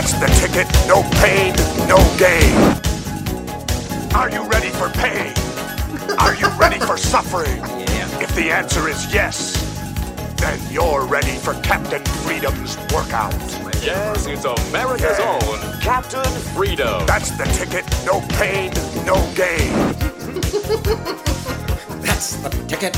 That's the ticket. No pain, no gain. Are you ready for pain? Are you ready for suffering? Yeah. If the answer is yes, then you're ready for Captain Freedom's workout. Yes, it's America's Yeah. own Captain Freedom. That's the ticket. No pain, no gain. That's the ticket.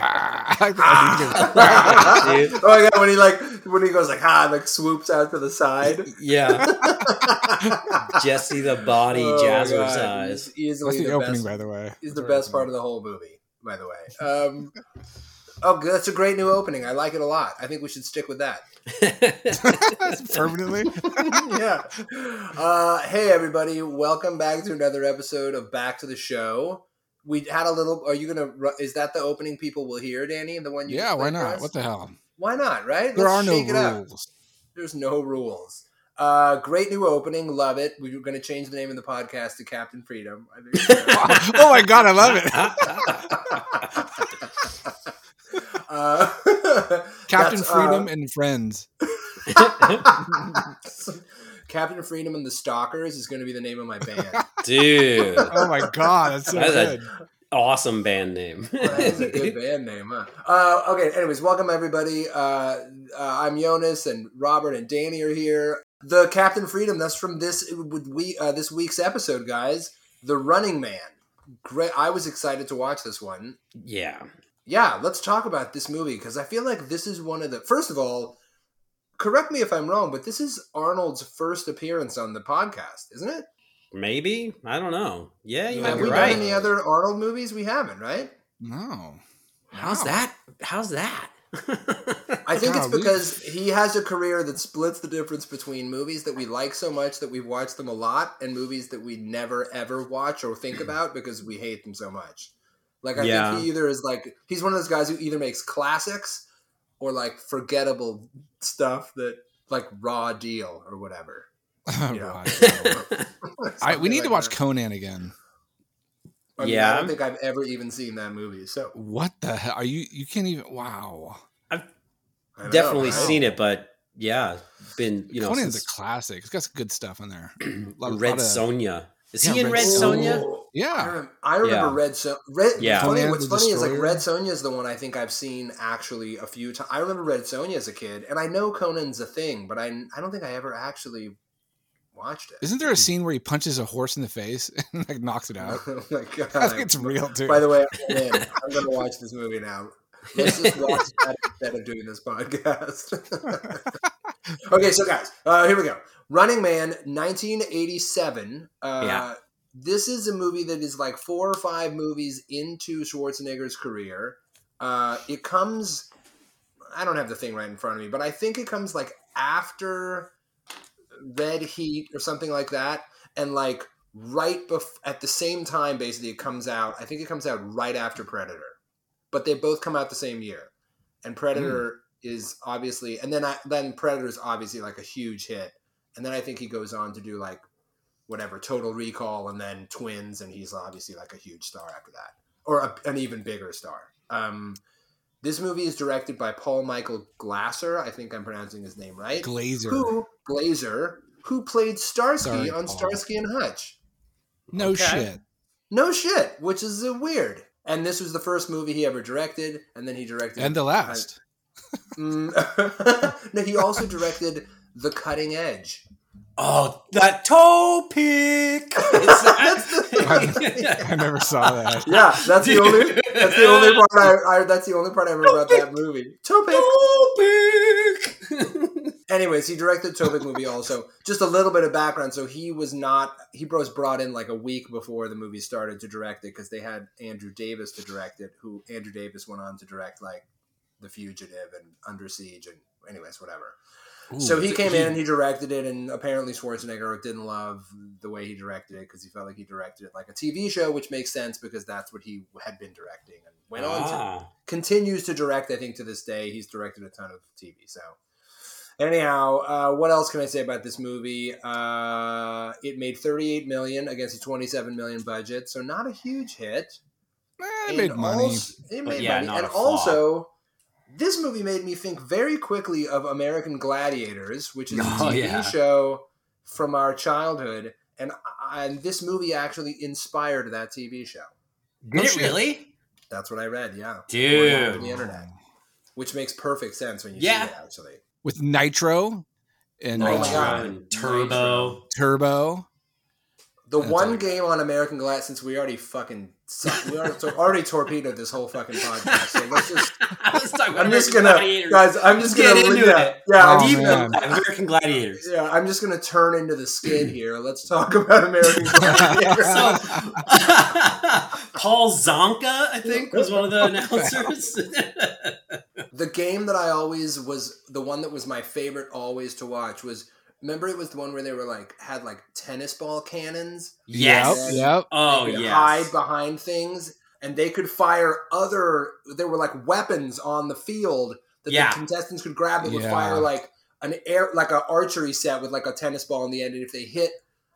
I like that ending. Dude. Oh my god, when he like when he goes like ah, like swoops out to the side. Yeah. Jesse the body Oh my God, jazzercise. he's Easily What's the, the, opening, best. by the way? He's the best part of the whole movie, by the way. Um, oh. That's a great new opening. I like it a lot. I think we should stick with that. Permanently? yeah. Uh, hey, everybody. Welcome back to another episode of Back to the Show. We had a little. Are you gonna? ru- Is that the opening people will hear, Danny? The one you yeah, why not? What the hell? Why not? Right? There Let's are no shake rules. There's no rules. Uh, great new opening. Love it. We are going to change the name of the podcast to Captain Freedom. I think. oh my god, I love it. uh, Captain that's, uh, Freedom and Friends. Captain Freedom and the Stalkers is going to be the name of my band. Dude. Oh my god, that's so That's a- good. Awesome band name. That is a good band name, huh? Uh, okay, anyways, welcome everybody. Uh, uh, I'm Jonas, and Robert and Danny are here. The Captain Freedom. That's from this would we uh, this week's episode, guys. The Running Man. Great. I was excited to watch this one. yeah. Yeah, let's talk about this movie because I feel like this is one of the. First of all, correct me if I'm wrong, but this is Arnold's first appearance on the podcast, isn't it? Maybe? I don't know. Yeah, you might Have be we right. done any other Arnold movies? We haven't, right? No. How's Wow. that? How's that? I think it's God, we- because he has a career that splits the difference between movies that we like so much that we watch them a lot and movies that we never ever watch or think hmm. about because we hate them so much. Like I Yeah. think he either is like he's one of those guys who either makes classics or like forgettable stuff that like raw deal or whatever. You know. I, we Something need to watch that. Conan again. I mean, I don't think I've ever even seen that movie. So What the hell? Are you? You can't even. Wow. I don't Definitely know. seen it, but yeah, been you know Conan's since a classic. It's got some good stuff in there. Lot- Red lot of- Sonja. Is Yeah, he in Red Red Sonja. Sonja? I Yeah. remember, I remember Yeah. Red Sonja. Red, Yeah. funny, Conan what's the funny is like Red Sonja is the one I think I've seen actually a few times. I remember Red Sonja as a kid, and I know Conan's a thing, but I I don't think I ever actually watched it. Isn't there a scene where he punches a horse in the face and like knocks it out? oh my god! I think it's real too. By the way, I'm. I'm going to watch this movie now. Let's just watch that instead of doing this podcast. okay, so guys, uh, here we go. Running Man, 1987. Uh, Yeah. This is a movie that is like four or five movies into Schwarzenegger's career. Uh, it comes, I don't have the thing right in front of me, but I think it comes like after Red Heat or something like that. And like right bef- at the same time, basically, it comes out. I think it comes out right after Predator, but they both come out the same year. And Predator is obviously, and then I, then Predator is obviously like a huge hit. And then I think he goes on to do like whatever Total Recall and then Twins, and he's obviously like a huge star after that, or a, an even bigger star. Um, this movie is directed by Paul Michael Glasser. I think I'm pronouncing his name right. Glaser. Who Glaser, who played Starsky Sorry, on Paul. Starsky and Hutch. No Okay. shit. No shit, which is uh, weird. And this was the first movie he ever directed, and then he directed And the last. Mm, no, he also directed The Cutting Edge. Oh, that toe pick. That- I never saw that. Yeah, that's the only. That's the only part I, I. That's the only part I remember about that movie. Topic. toe pick. Anyways, he directed the Topic movie also. Just a little bit of background. So he was not. He was brought in like a week before the movie started to direct it because they had Andrew Davis to direct it. Who Andrew Davis went on to direct like The Fugitive and Under Siege and anyways whatever. So he came in and he directed it, and apparently Schwarzenegger didn't love the way he directed it because he felt like he directed it like a TV show, which makes sense because that's what he had been directing and went on to Ah. continues to direct. I think to this day, he's directed a ton of TV. So, anyhow, uh, what else can I say about this movie? Uh, it made 38 million against a 27 million budget, so not a huge hit. Eh, it made money. also- it made yeah, money, and also this movie made me think very quickly of American Gladiators, which is a Oh, TV yeah. show from our childhood, and and this movie actually inspired that TV show. Did it really? That's what I read. Yeah, Dude. All over the internet, which makes perfect sense when you Yeah. see it. Actually, With Nitro and Oh my God. and Turbo. Turbo. the That's one like- game on American Glad since we already fucking suck, we already, already torpedoed this whole fucking podcast. So let's just. Let's talk about I'm just American gonna, Gladiators. guys. I'm just Get gonna into leave that. it. Yeah, Oh, I'm just, man. American Gladiators. yeah, I'm just gonna turn into the skid here. Let's talk about American Gladiators. So, Paul Csonka, I think, was one of the announcers. the game that I always was the one that was my favorite always to watch was remember it was the one where they were like had like tennis ball cannons yes. Yep. Yep. Oh, yeah. hide behind things and they could fire other there were like weapons on the field that Yeah. the contestants could grab that would Yeah. fire like an air like an archery set with like a tennis ball in the end and if they hit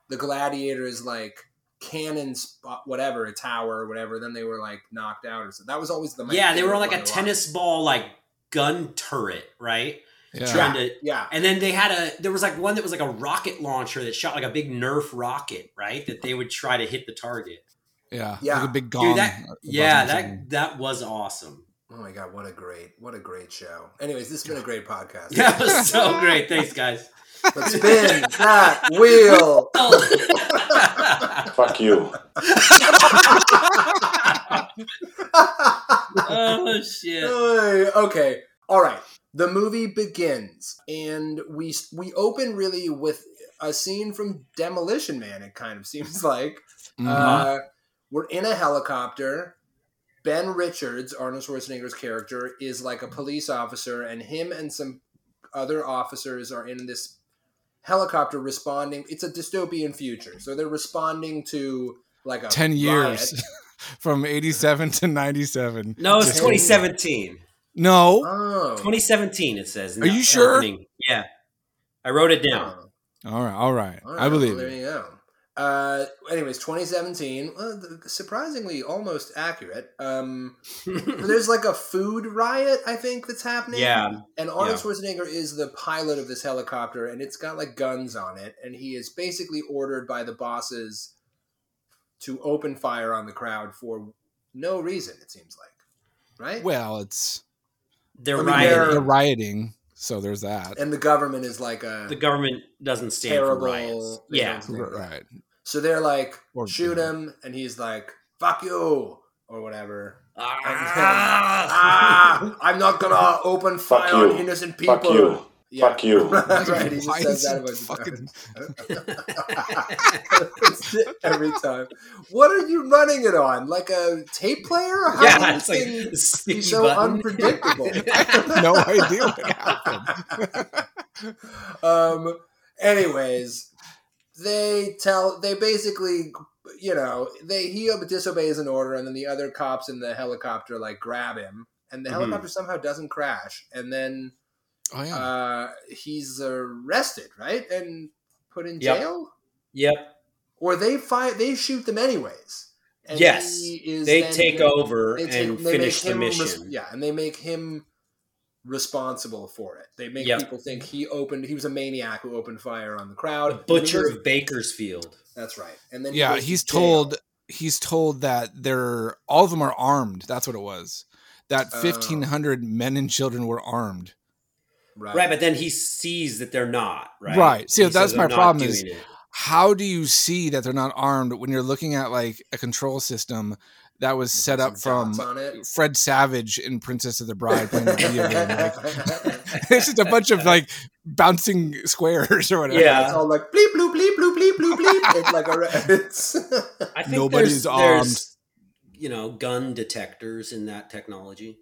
the gladiators like cannon spot whatever a tower or whatever then they were like knocked out or so that was always the yeah, they were favorite like a tennis ball, like gun turret, right? Yeah. Trying to, yeah and then they had a. There was like one that was like a rocket launcher that shot like a big Nerf rocket, right? That they would try to hit the target. Yeah. Yeah. Like a big gong. Dude, that yeah, the thing. that that was awesome. Oh my god, what a great, what a great show. Anyways, this has been a great podcast. Yeah, it was so great. Thanks, guys. Let's spin that wheel. Fuck you. oh shit. Okay, all right. The movie begins, and we we open really with a scene from Demolition Man. It kind of seems like Mhm. uh, we're in a helicopter. Ben Richards, Arnold Schwarzenegger's character, is like a police officer, and him and some other officers are in this helicopter responding. It's a dystopian future, so they're responding to like a 10 riot. years from 87 to 97. No, it's Just- 2017. No. Oh, 2017. It says. Are the you sure? opening. Yeah, I wrote it down. Oh. All right. All right. All right, I believe well, there you. you go. Uh, anyways, 2017, well, surprisingly almost accurate. Um, there's like a food riot, I think, that's happening. yeah, And Arnold Yeah. Schwarzenegger is the pilot of this helicopter, and it's got like guns on it, and he is basically ordered by the bosses to open fire on the crowd for no reason. It seems like, right? Well, it's they're I mean, rioting. they're- they're rioting, so there's that. and the government is like a the government doesn't stand terrible. for riots. Yeah, for Right. So they're like, Or- shoot him, and he's like, "Fuck you," or whatever. Ah! ah, I'm not gonna open fire on innocent people. Fuck you. Yeah. Fuck you. right, he just says that it a bunch of fucking- Every time. What are you running it on? Like a tape player? How yeah, can it's this like sticky be so button. unpredictable? I have no idea what happened. um. Anyways, they tell they basically, you know, they he disobeys an order, and then the other cops in the helicopter like grab him, and the Mhm. helicopter somehow doesn't crash, and then Oh yeah. uh, he's arrested, right, and put in Yep. jail, Yep, or they fire they shoot them anyways. And Yes. he is they then take given- over they take- and they finish the him res- mission. yeah, and they make him responsible for it. They make Yep. people think he opened. He was a maniac who opened fire on the crowd. The And then he butcher goes- of Bakersfield. That's right. And then yeah, goes to he's jail. told he's told that they're all of them are armed. That's what it was. That Oh. fifteen hundred men and children were armed. Right. Right, but then he sees that they're not. Right. Right. See, He that's my problem is- it." How do you see that they're not armed when you're looking at like a control system that was With set up from dots on it. Fred Savage in Princess of the Bride playing the video game? Like, it's just a bunch of like bouncing squares or whatever. Yeah. It's all like bleep bloop bleep bloop bleep bloop bleep. It's like a. It's I think Nobody's there's, armed. there's, you know, gun detectors in that technology.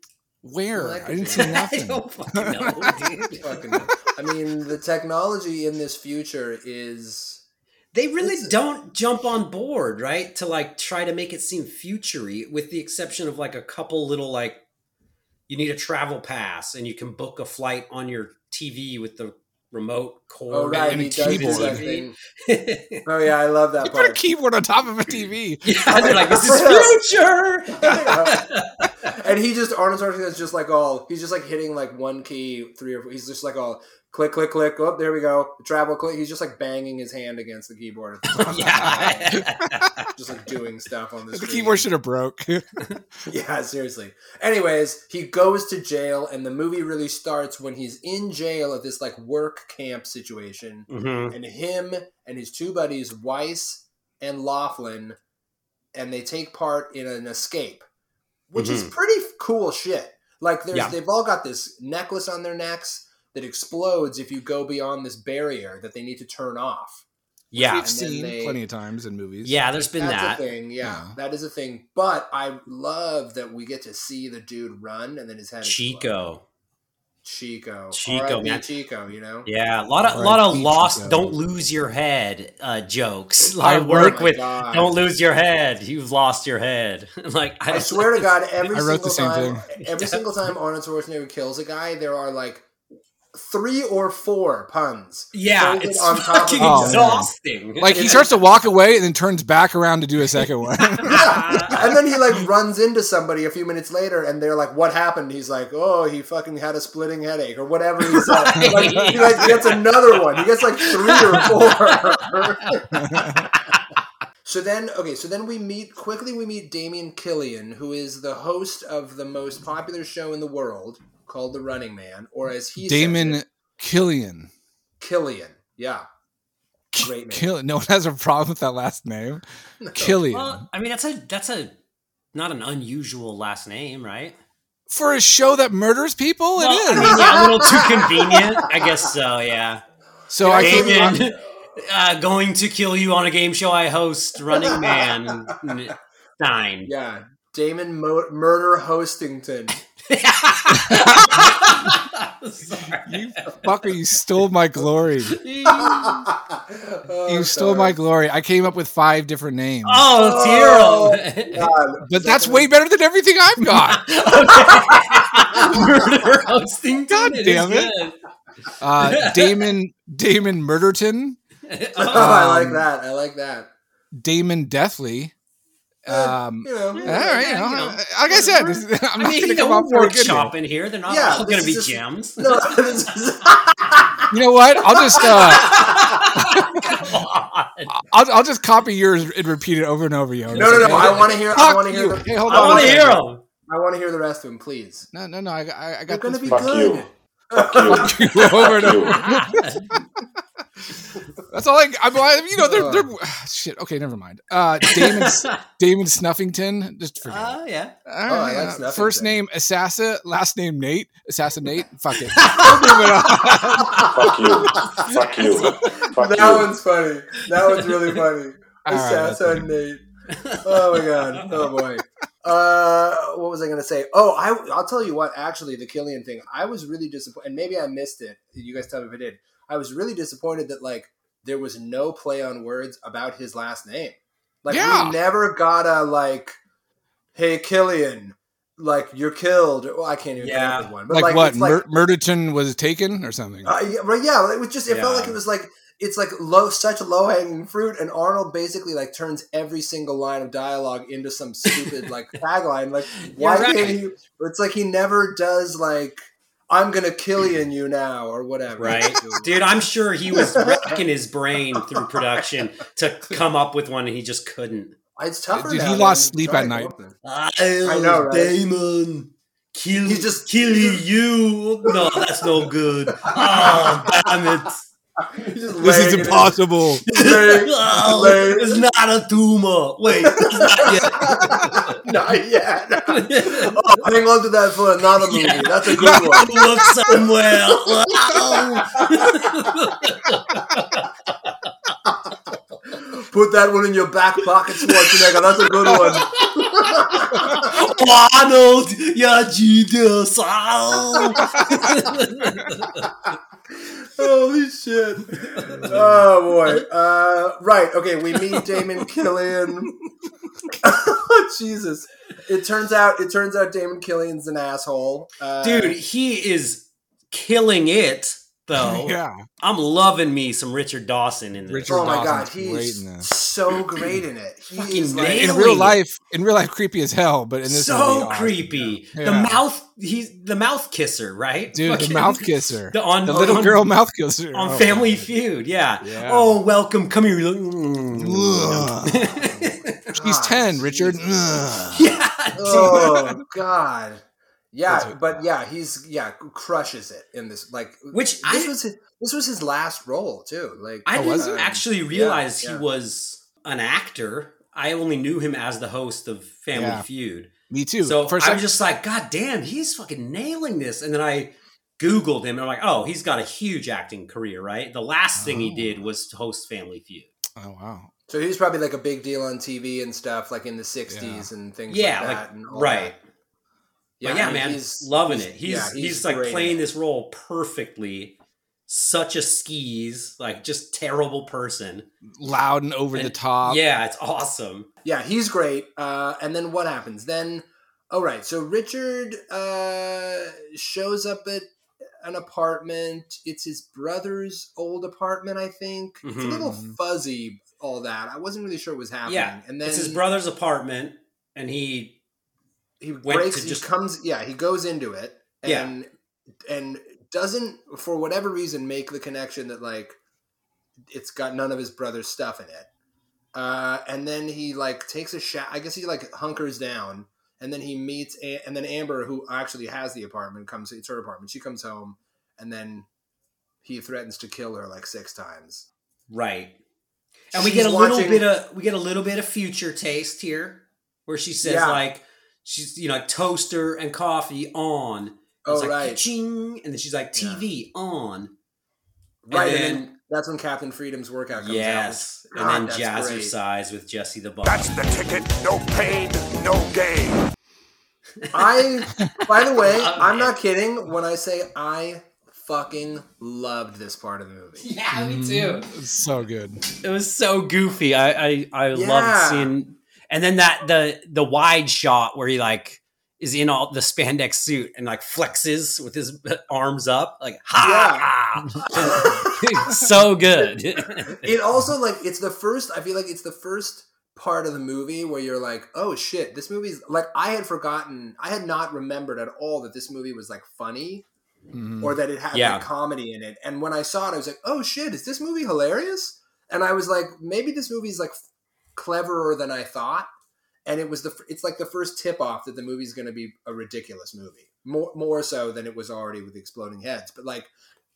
Where? Well, I didn't be. see I nothing. don't fucking know, dude. fucking. I mean, the technology in this future is. They really It's- don't jump on board, right? To like try to make it seem futury, with the exception of like a couple little like you need a travel pass and you can book a flight on your TV with the remote cord. Oh right, and a he does do keyboard. thing. yeah, Oh yeah, I love that You put a part. keyboard on top of a TV. Yeah, they're like, this is future. And he just Arnold Schwarzenegger's just like all he's just like hitting like one key three or four. He's just like all click click click. Oh, there we go. Travel click. He's just like banging his hand against the keyboard. yeah. just like doing stuff on the, The screen. keyboard should have broke. Yeah, seriously. Anyways, he goes to jail, and the movie really starts when he's in jail at this like work camp situation, Mhm. and him and his two buddies, Weiss and Laughlin, and they take part in an escape, which is mm-hmm. pretty cool shit. Like, there's Yeah. they've all got this necklace on their necks that explodes if you go beyond this barrier that they need to turn off. Yeah. We've And seen they- plenty of times in movies. Yeah, there's been That's that. a thing, yeah, Yeah. That is a thing. But I love that we get to see the dude run and then his head. explode. Chico. Chico, Chico, R.I.P. man. Chico. You know, Yeah, a lot of Alright, lot of Chico. lost. Don't lose your head uh, jokes. I work with. God. Don't lose your head. You've lost your head. like I swear to God, every I wrote the single same time, every single time Arnold Schwarzenegger kills a guy, there are like three or four puns. Yeah, it's on top of fucking each Oh, other. exhausting. Like he starts to walk away and then turns back around to do a second one. Yeah. and then he like runs into somebody a few minutes later, and they're like, "What happened?" He's like, "Oh, he fucking had a splitting headache or whatever he said." Right. Like, he like gets another one. He gets like three or four. so then, okay, so then we meet quickly. We meet Damon Killian, who is the host of the most popular show in the world called The Running Man, or as he says Damon it, Killian. Killian. Yeah, great name. Kill. No one has a problem with that last name. Killian. Well, I mean, that's a that's a not an unusual last name, right? For a show that murders people, Well, it is. I mean, yeah, a little too convenient. I guess so. Yeah. so I came, uh, going to kill you on a game show I host, Running Man. Nine. Yeah, Damon Mo- Murder Hostington. Sorry. you fucker, you stole my glory. Oh, You stole my glory. I came up with five different names. Oh, it's hero. God. But that's way better than everything I've got. Murder hosting. God damn it. Uh, Damon Damon Murderton, Oh, I like Um, that. I like that. Damon Deathly. Um, You know, all right, you know, you know. like I said, this- I'm I not mean, going to you know, come up we're with a good here. They're not Yeah, all going to be just- gems. No, is- You know what? I'll just uh, Come on. I'll, I'll just copy yours and repeat it over and over, yo. no, no, no. I want to hear. I want to hear. The, Hey, hold I on. want to hear them. I want to hear the rest of them, please. No, no, no. I, I, I They're gonna this be Fuck good. you. Fuck you. over and over. You. That's all I. I'm, I you know, they're, they're shit. Okay, never mind. Uh, Damon Damon Snuffington. Just forget. it. Oh yeah. All Oh, I like right, uh, First name Assassin, last name Nate. Assassinate. Fuck it. We're. Fuck you. Fuck you. Fuck that you. one's funny. That one's really funny. All right, that's Assassin Nate. Oh my god. Oh boy. Uh, what was I going to say? Oh, I, I'll tell you what. Actually, the Killian thing, I was really disappointed, and maybe I missed it. You guys tell me if I did. I was really disappointed that like there was no play on words about his last name. Like Yeah. we never got a like, "Hey, Killian." Like you're killed. Well, I can't even Yeah. come up with one. But Like, like, what? it's like Mur- Murderton was taken or something. uh, yeah, right, yeah, it was just it felt like it was like it's like low such low hanging fruit and Arnold basically like turns every single line of dialogue into some stupid like tagline like why You're can't he it's like he never does like I'm gonna kill you you now or whatever Right, dude. I'm sure he was racking his brain through production to come up with one, and he just couldn't. it's tougher Dude, now he lost sleep at night. come up with. I know, right? Damon. Kill, He's just- kill you. No, that's no good. Oh, damn it. He's just This is impossible. laying- Oh, laying- it's not a tumor. Wait, it's not yet. Not yet. Oh, hang on to that for another movie. Yeah. That's a good one. Look somewhere. Put that one in your back pocket, Schwarzenegger. That's a good one. Arnold, you're genius. Holy shit. Oh boy. Uh, right. Okay. We meet Damon Killian. Jesus. It turns out. It turns out Damon Killian's an asshole. Uh, Dude, he is killing it though. yeah. I'm loving me some Richard Dawson in this. Richard oh my god, Dawson's great he's in this. so great in it. He Fucking is like, In real life, in real life, creepy as hell. But in this, so movie, awesome. creepy. The Yeah. mouth. He's the mouth kisser, right? dude. Fucking- The mouth kisser, The, on, the little on- girl mouth kisser on Oh, Family man. Feud. Yeah. Yeah. Oh, welcome. Come here. Mm, mm, mm, Ugh. He's God, ten, Richard. Jesus. Ugh. yeah. oh god. Yeah, what- but yeah, he's yeah crushes it in this. Like, Which this I- was his, this was his last role too. Like, I Oh, didn't was it? actually realize yeah. he was an actor. I only knew him as the host of Family Yeah. Feud. Me too. So First, I I was just like, God damn, he's fucking nailing this. And then I Googled him and I'm like, oh, he's got a huge acting career, right? The last thing he Oh. did was to host Family Feud. oh wow. so he was probably like a big deal on TV and stuff, like in the '60s and things Yeah, like like, that. and all right. that. But yeah, I mean, man, he's loving it. He's yeah, he's, like playing this role perfectly. Such a skis, like just terrible person. Loud and over the top. Yeah, it's awesome. Yeah, he's great. Uh, and then what happens? Then, all right. So Richard uh, shows up at an apartment. It's his brother's old apartment, I think. It's a little Mhm. fuzzy. All that I wasn't really sure what was happening. Yeah, and then it's his brother's apartment, and he he went breaks. to He just- comes. Yeah, he goes into it. Yeah. And and doesn't for whatever reason make the connection that like it's got none of his brother's stuff in it. Uh, and then he like takes a shot. I guess he like hunkers down, and then he meets, a- and then Amber, who actually has the apartment, comes. It's her apartment. She comes home, and then he threatens to kill her like six times. right, and we get a little bit of we get a little bit of future taste here, where she says Yeah. like she's you know like toaster and coffee on. Oh like right, ching, and then she's like TV on. right, and, then- then that's when Captain Freedom's workout comes Yes, out. and then God, that's. Jazzercise with Jesse the Body. That's the ticket. No pain, no gain. I, by the way, Love I'm not kidding when I say I fucking loved this part of the movie. yeah, me too. It's so good. It was so goofy. I I, I Yeah. loved seeing, and then that the the wide shot where he like is in all the spandex suit and like flexes with his arms up, like ha. ha. so good. It also like it's the first. I feel like it's the first part of the movie where you're like, oh shit, this movie's like I had forgotten. I had not remembered at all that this movie was like funny Mhm. or that it had Yeah. like comedy in it. And when I saw it, I was like, oh shit, is this movie hilarious? And I was like, maybe this movie's like f- cleverer than I thought. And it was the it's like the first tip off that the movie's going to be a ridiculous movie, more more so than it was already with exploding heads, but like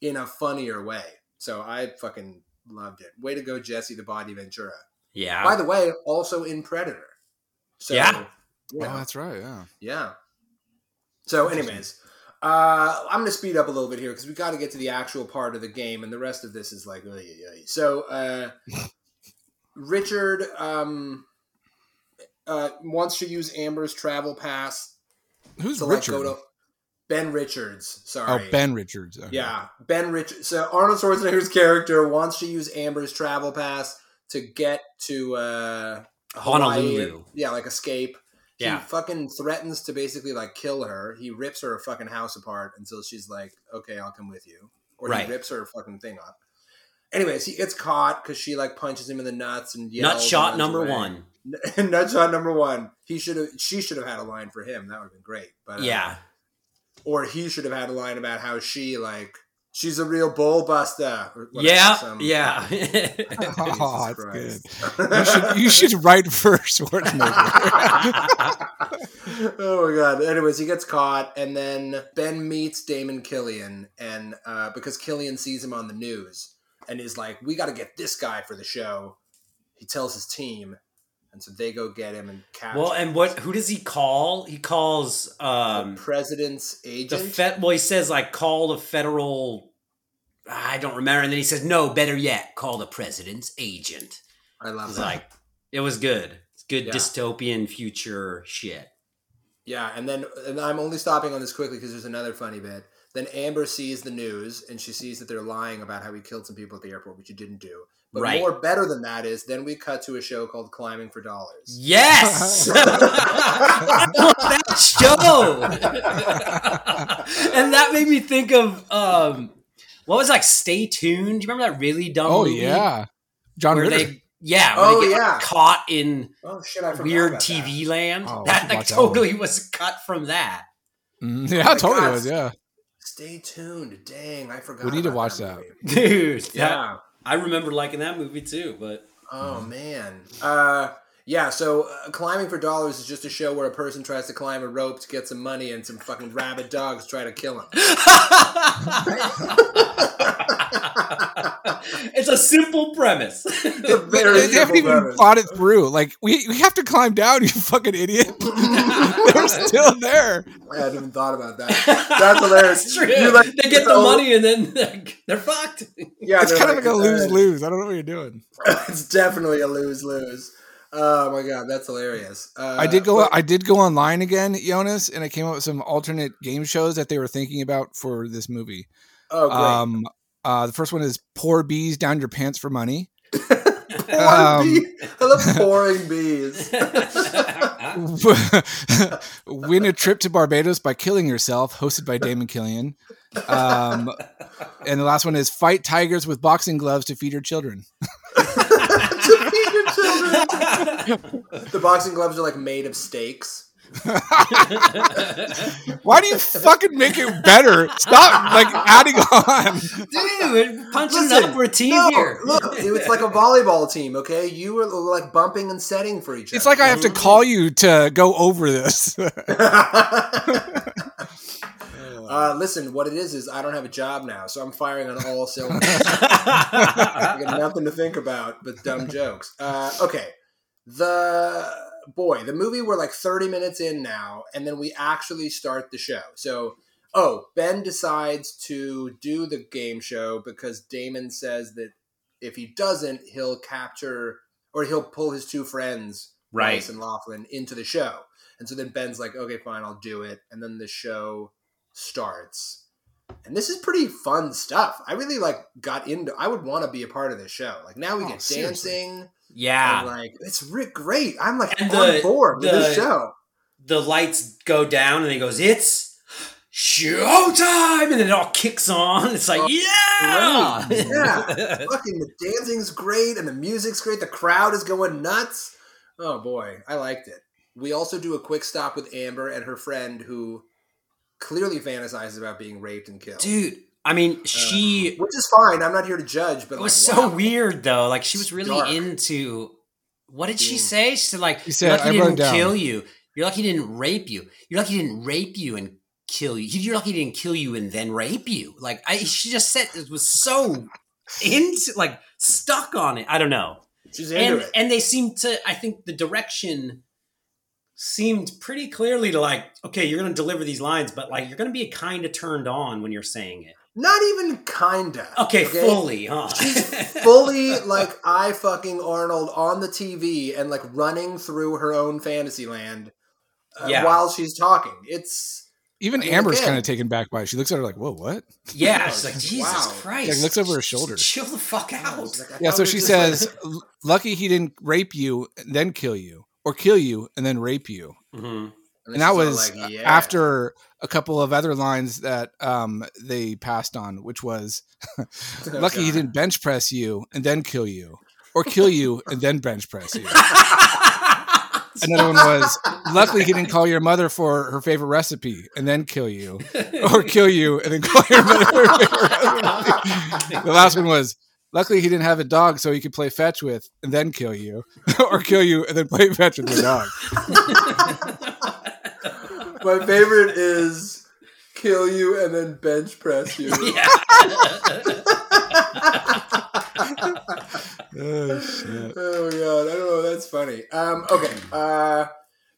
in a funnier way. So I fucking loved it. Way to go, Jesse the Body Ventura. yeah. By the way, also in Predator. So, Yeah. you know, Oh, that's right. Yeah. yeah. So, anyways, uh, I'm going to speed up a little bit here because we got to get to the actual part of the game, and the rest of this is like, oy, oy, oy. so uh, Richard um, uh, wants to use Amber's travel pass Who's to like go to Ben Richards. Sorry, oh, Ben Richards. Okay. Yeah, Ben Rich. So Arnold Schwarzenegger's character wants to use Amber's travel pass to get to uh, Hawaii. Honolulu. Yeah, like escape. Yeah. He fucking threatens to basically like kill her. He rips her fucking house apart until she's like, "Okay, I'll come with you," or Right. he rips her fucking thing up. Anyways, he gets caught because she like punches him in the nuts and yells. Nut shot number away. one. Nut shot number one. He should have. She should have had a line for him. That would have been great. But uh, Yeah. or he should have had a line about how she like she's a real bull buster. Yeah. some- Yeah. Oh, that's good. You should, you should write for Schwarzenegger. oh my god. Anyways, he gets caught, and then Ben meets Damon Killian, and uh, because Killian sees him on the news and is like, "We got to get this guy for the show." He tells his team, and so they go get him and capture. well, and what? Who does he call? He calls the um president's the agent. Fed. Well, he says like call the federal. I don't remember, and then he says no. Better yet, call the president's agent. I love that. like it was good. It's good Yeah. dystopian future shit. Yeah, and then and I'm only stopping on this quickly because there's another funny bit. Then Amber sees the news and she sees that they're lying about how he killed some people at the airport, which he didn't do. But Right. more better than that is then we cut to a show called Climbing for Dollars. Yes, that show, and that made me think of um, what was like Stay Tuned? Do you remember that really dumb Oh movie? yeah, John where Ritter. they yeah, where Oh, they get yeah. caught in Oh shit! Weird TV that. land. Oh, that like watch that totally was cut from that. Mhm. Yeah, my totally God. was. Yeah, Stay tuned. Dang, I forgot. We need to watch that. movie. Dude, that- Yeah. I remember liking that movie too, but Oh man. Uh, yeah. So uh, climbing for dollars is just a show where a person tries to climb a rope to get some money, and some fucking rabid dogs try to kill him. it's a simple premise. It's a they, very they haven't even premise. thought it through. Like we we have to climb down. You fucking idiot. They're still there. I hadn't even thought about that. That's hilarious. True. Like, they get the so- money and then like, they're fucked. Yeah, It's they're kind of like a uh, lose lose. I don't know what you're doing. it's definitely a lose lose. Oh my god, that's hilarious. Uh, I did go. but- I did go online again, Jonas, and I came up with some alternate game shows that they were thinking about for this movie. oh, great. Um, uh, the first one is "Pour Bees Down Your Pants for Money." Pouring um, bee- I love pouring bees. Win a trip to Barbados by killing yourself, hosted by Damon Killian. Um, and the last one is "Fight tigers with boxing gloves to feed your children." to feed your children. The boxing gloves are like made of steaks. Why do you fucking make it better? Stop like adding on. Dude, punching Listen, up. We're a team no, here. look, it's like a volleyball team. Okay, you were like bumping and setting for each other. It's like I have to call you to go over this. uh, listen, what it is is I don't have a job now, so I'm firing on all cylinders. I got nothing to think about but dumb jokes. Uh, okay, the boy, the movie we're like 30 minutes in now, and then we actually start the show. So, oh, Ben decides to do the game show because Damon says that if he doesn't, he'll capture or he'll pull his two friends, Right. Bryce and Laughlin, into the show. And so then Ben's like, okay, fine, I'll do it. And then the show starts. And this is pretty fun stuff. I really like got into I would want to be a part of this show. Like now we Oh, get seriously. Yeah. And like it's re- great. I'm like And on the- board with this the- show. the lights go down and he goes, "It's showtime!" and then it all kicks on. It's like, oh, yeah, great. Yeah. Fucking the dancing's great and the music's great. The crowd is going nuts. Oh boy, I liked it. We also do a quick stop with Amber and her friend who clearly fantasizes about being raped and killed. dude. I mean, she which is fine. I'm not here to judge, but it was like, so wow. weird though. Like she was really dark. into. What did she Mm. say? She said like, said, "You're lucky I he didn't down. kill you. You're lucky he didn't rape you. You're lucky he didn't rape you and kill you. You're lucky he didn't kill you and then rape you." Like I, she just said it was so into like stuck on it. I don't know. She's into and it. and they seemed to i think the direction seemed pretty clearly to like okay you're gonna deliver these lines but like you're gonna be kind of turned on when you're saying it Not even kinda. okay, fully huh fully like I fucking Arnold on the TV and like running through her own fantasy land uh, Yeah. while she's talking. It's Even I mean, Amber's kind of taken back by it. She looks at her like, "Whoa, what?" yeah it's like jesus Wow. christ Like, looks over her shoulder. chill the fuck out like, Yeah, so she just, like- says, "Lucky he didn't rape you and then kill you, or kill you and then rape you." Mhm. And, And that was like, yeah. after a couple of other lines that um, they passed on, which was, "Lucky he didn't bench press you and then kill you, or kill you and then bench press you." Another one was, "Luckily he didn't call your mother for her favorite recipe and then kill you, or kill you and then call your mother for her favorite recipe." The last one was, "Luckily he didn't have a dog so he could play fetch with and then kill you, or kill you and then play fetch with your dog." My favorite is kill you and then bench press you. Oh shit! oh my god, I don't know. That's funny. Um, okay, uh,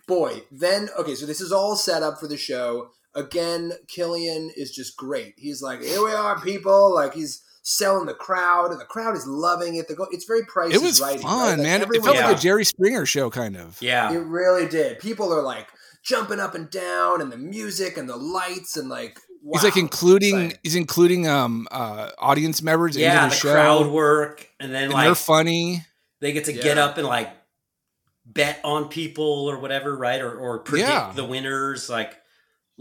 boy. Then okay, so this is all set up for the show. Again, Killian is just great. He's like, "Here we are, people!" Like he's selling the crowd, and the crowd is loving it. The go- it's very price. It is was Righty, fun, right? Like, man. It everyone- felt Yeah. like a Jerry Springer show, kind of. yeah It really did. People are like jumping up and down, and the music and the lights, and like wow, he's like including exciting. he's including um uh audience members yeah into the the, show. crowd work and then and like they're funny. they get to get up and like bet on people or whatever right or, or predict Yeah. the winners like a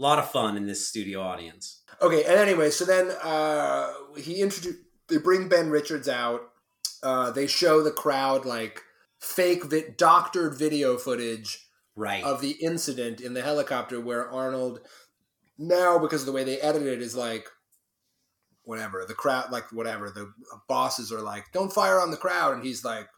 lot of fun in this studio audience Okay, and anyway, so then uh, he introduced. They bring Ben Richards out. Uh, they show the crowd like fake, vi- doctored video footage Right. of the incident in the helicopter where Arnold now because of the way they edited it is like whatever the crowd like whatever the bosses are like don't fire on the crowd and he's like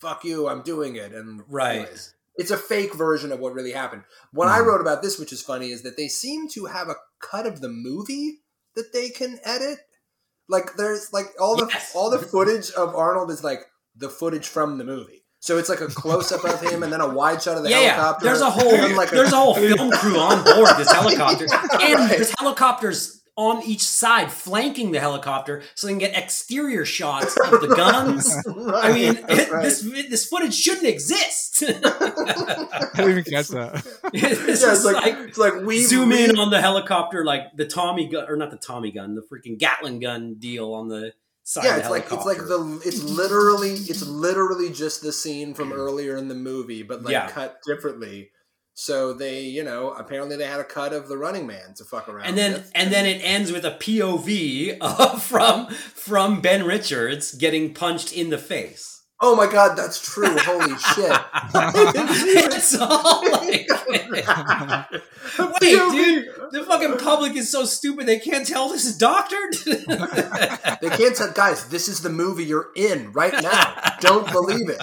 fuck you I'm doing it and Right. anyways, it's a fake version of what really happened. What I Mhm. wrote about this which is funny is that they seem to have a cut of the movie that they can edit like there's like all the Yes. all the footage of Arnold is like the footage from the movie. So it's like a close up of him and then a wide shot of the yeah, yeah. helicopter. There's a whole then, like, there's a whole film crew on board this helicopter, and Right. there's helicopters on each side flanking the helicopter, so they can get exterior shots of the guns. I mean, it, right. this this footage shouldn't exist. I didn't even catch that. it's yeah, it's like, like, it's like we zoom we- in on the helicopter, like the Tommy gun, or not the Tommy gun, the freaking Gatling gun deal on the side. Yeah, it's like it's like the it's literally it's literally just the scene from earlier in the movie, but like Yeah. cut differently. So they, you know, apparently they had a cut of the Running Man to fuck around. and then with. and then it ends with a POV uh, from from Ben Richards getting punched in the face. Oh my god, that's true. Holy shit! it's all like, wait, dude, the fucking public is so stupid they can't tell this is doctored. They can't tell guys. This is the movie you're in right now. Don't believe it.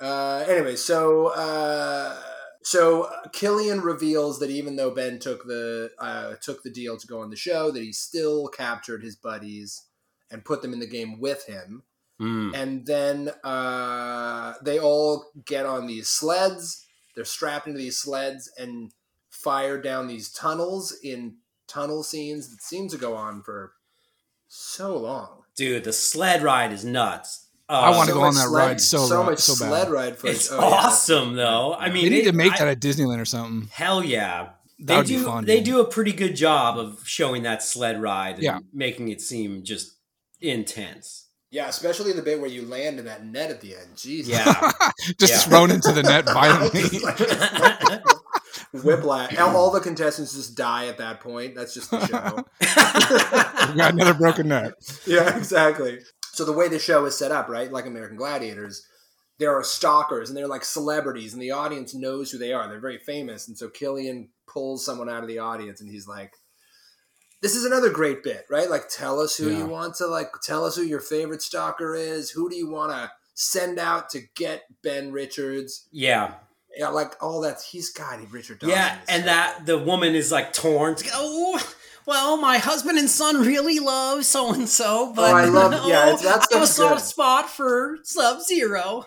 Uh, anyway, so uh, so Killian reveals that even though Ben took the uh, took the deal to go on the show, that he still captured his buddies and put them in the game with him. Hmm. And then uh, they all get on these sleds. They're strapped into these sleds and fire down these tunnels in tunnel scenes that seem to go on for so long. Dude, the sled ride is nuts. Uh, I wanna So go on that sled- ride so so much so bad. sled ride footage. It's Oh, yeah. awesome though. I mean, They need it- to make I- that at Disneyland or something. Hell yeah. That They would be do. fun, they dude. do a pretty good job of showing that sled ride and Yeah. making it seem just intense. Yeah, especially the bit where you land in that net at the end. Jesus. Yeah. Just Yeah. thrown into the net violently. Whiplash. All all the contestants just die at that point. That's just the show. We've got another broken neck. yeah, exactly. So the way the show is set up, right, like American Gladiators, there are stalkers and they're like celebrities, and the audience knows who they are. They're very famous, and so Killian pulls someone out of the audience, and he's like, "This is another great bit, right? Like, tell us who Yeah. you want to like. Tell us who your favorite stalker is. Who do you want to send out to get Ben Richards? yeah. Yeah, like all that. He's got Richard. Dawson Yeah, and so that the woman is like torn. Oh, well, my husband and son really love so and so, but Oh, I love- yeah, that's- I have a soft spot for Sub Zero.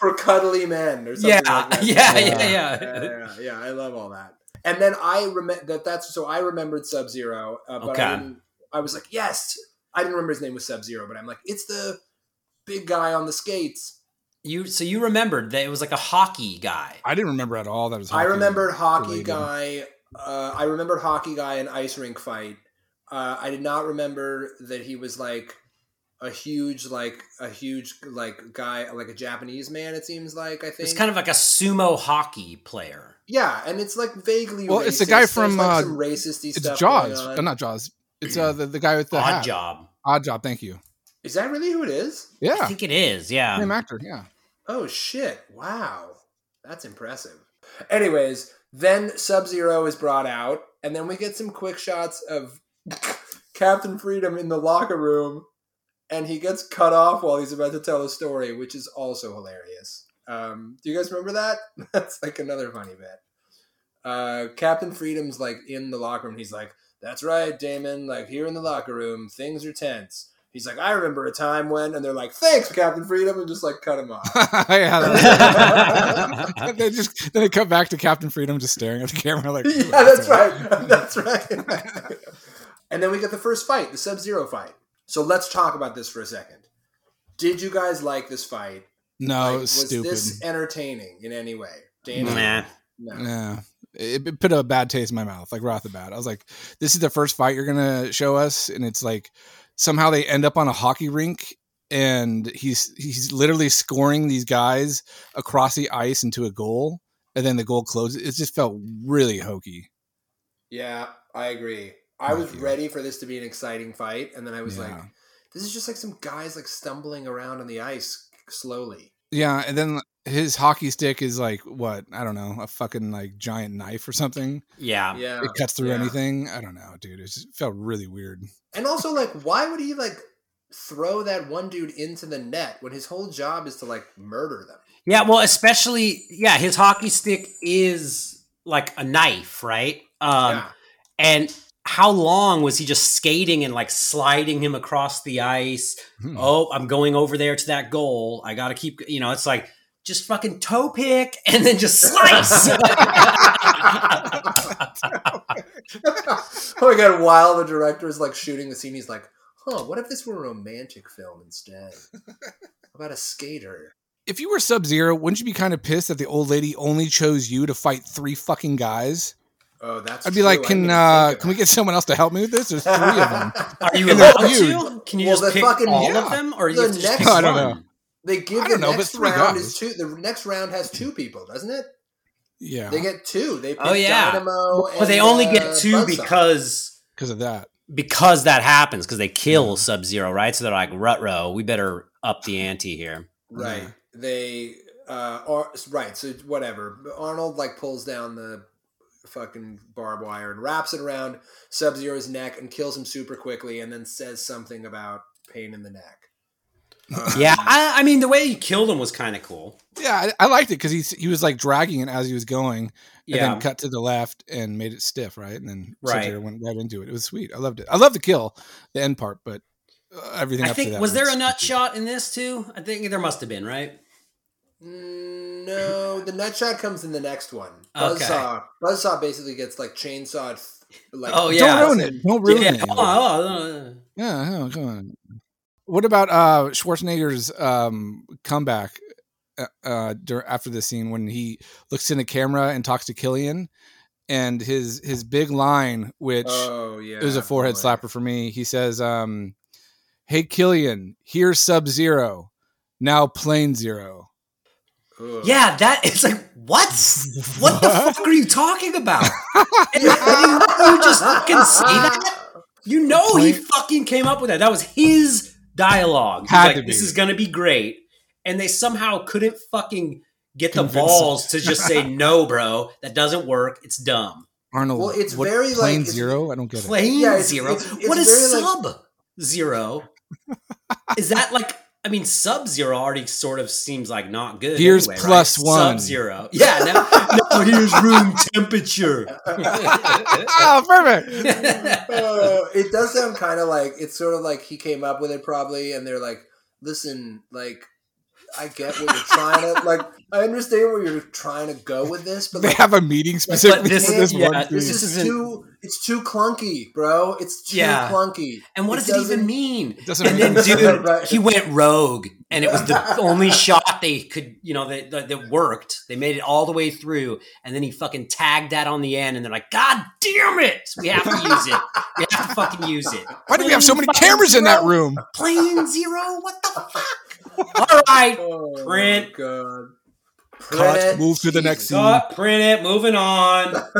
for cuddly men or something yeah, like that. yeah, Yeah. yeah, yeah, yeah. yeah, yeah, I love all that. And then I remember that that's so I remembered Sub Zero, uh, but Okay. I, I was like, yes, I didn't remember his name was Sub Zero, but I'm like, it's the big guy on the skates. You so you remembered that it was like a hockey guy. I didn't remember at all that was. I remembered hockey related. guy. Uh, I remembered hockey guy in ice rink fight. Uh, I did not remember that he was like a huge, like a huge, like guy, like a Japanese man. It seems like I think It's kind of like a sumo hockey player. Yeah, and it's like vaguely. Well, racist. it's the guy There's, from, like, uh, some racisty It's stuff. Jaws, going uh, not Jaws. It's uh the, the guy with the Odd hat. job. Odd job. Thank you. Is that really who it is? Yeah, I think it is. Yeah. same actor. Yeah. Oh shit! Wow, that's impressive. Anyways, then Sub Zero is brought out, and then we get some quick shots of Captain Freedom in the locker room, and he gets cut off while he's about to tell a story, which is also hilarious. Um, do you guys remember that? That's like another funny bit. Uh, Captain Freedom's like in the locker room. He's like, "That's right, Damon. Like here in the locker room, things are tense." He's like, "I remember a time when," and they're like, "Thanks, Captain Freedom," and just like cut him off. yeah. that- they just then they cut back to Captain Freedom just staring at the camera like. yeah, that's right. That's right. and then we get the first fight, the Sub Zero fight. So let's talk about this for a second. Did you guys like this fight? No, Like, it was stupid. this entertaining in any way? Dana? Nah. No. Yeah. It, it put a bad taste in my mouth, like Roth off the bat. I was like, "This is the first fight you're gonna show us," and it's like somehow they end up on a hockey rink, and he's he's literally scoring these guys across the ice into a goal, and then the goal closes. It just felt really hokey. Yeah, I agree. I was Thank you. ready for this to be an exciting fight, and then I was like, this is just like some guys like stumbling around on the ice slowly. Yeah, and then his hockey stick is like what? I don't know, a fucking like giant knife or something. Yeah. Yeah, It cuts through yeah. anything. I don't know, dude. It just felt really weird. And also, like, why would he like throw that one dude into the net when his whole job is to like murder them? Yeah, well, especially yeah, his hockey stick is like a knife, right? Um yeah. and how long was he just skating and like sliding him across the ice? Hmm. Oh, I'm going over there to that goal. I got to keep, you know, it's like just fucking toe pick and then just slice. oh my god! While the director is like shooting the scene, he's like, "Huh? What if this were a romantic film instead? About a skater?" If you were Sub Zero, wouldn't you be kind of pissed that the old lady only chose you to fight three fucking guys? Oh, that's. I'd be true. like, can uh, can we get someone else to help me with this? There's three of them. Are you And they're allowed to? Can you Well, just pick fucking- all yeah. of them, or you The have just next- pick I don't one? know. They give I the don't know, but next three round guys. is two. The next round has two people, doesn't it? Yeah, They get two. They pick Oh yeah, Dynamo but they only uh, get two Buzzsaw. because because of that. because that happens because they kill Sub Zero, right? So they're like, Rutro, we better up the ante here. right. Yeah. They uh are right. So whatever. Arnold like pulls down the fucking barbed wire and wraps it around Sub Zero's neck and kills him super quickly, and then says something about pain in the neck. Um, Yeah, I, I mean the way he killed him was kind of cool. Yeah, I, I liked it because he he was like dragging it as he was going, and Yeah, then cut to the left and made it stiff, right? And then Right. Sub-Zero went right into it. It was sweet. I loved it. I love the kill, the end part, but uh, everything I up to think that was there a nut shot in this too? I think there must have been, right? No, the Nutshot comes in the next one. Okay. Buzzsaw, Buzzsaw basically gets like chainsawed. Like, Oh, yeah. Don't ruin it. Don't ruin Yeah, it. hold on, hold on. Yeah, yeah, come on. What about uh Schwarzenegger's um comeback uh, uh after the scene when he looks in the camera and talks to Killian and his his big line which Oh yeah, it was a forehead boy. slapper for me. He says um Hey Killian, here's Sub Zero. Now Plain Zero. Ugh. Yeah, that it's like what? What the fuck are you talking about? And, and you just fucking say that? You know he fucking came up with that. That was his dialogue. Had like, to be. this is gonna be great. And they somehow couldn't fucking get the Convince balls to just say, no, bro, that doesn't work. It's dumb. Arnold. Well, it's what, very, like, Plain it's- Zero? I don't get it. Plain Yeah, it's- zero. it's- it's what is very, like- sub zero? is that like? I mean, Sub Zero already sort of seems like not good. Here's anyway, plus right? one. Sub Zero. Yeah. Now, now here's room temperature. oh, perfect. Uh, it does sound kind of like it's sort of like he came up with it probably, and they're like, "Listen, like, I get what you're trying to like. I understand where you're trying to go with this, but They like, have a meeting specifically this- for this yeah, one this. This is too. It's too clunky, bro. It's too Yeah. clunky. And what It does it even doesn't- mean? doesn't and make then, dude, Right. he went rogue, and it was the only shot they could, you know, that, that that worked. They made it all the way through, and then he fucking tagged that on the end, and they're like, "God damn it, we have to use it. We have to fucking use it." Why do we have so many Plane cameras in that room? Plain zero? What the fuck? All right, Oh, Print. my God. Cut, Print. move to the next Jesus. scene. cut, print it. Moving on.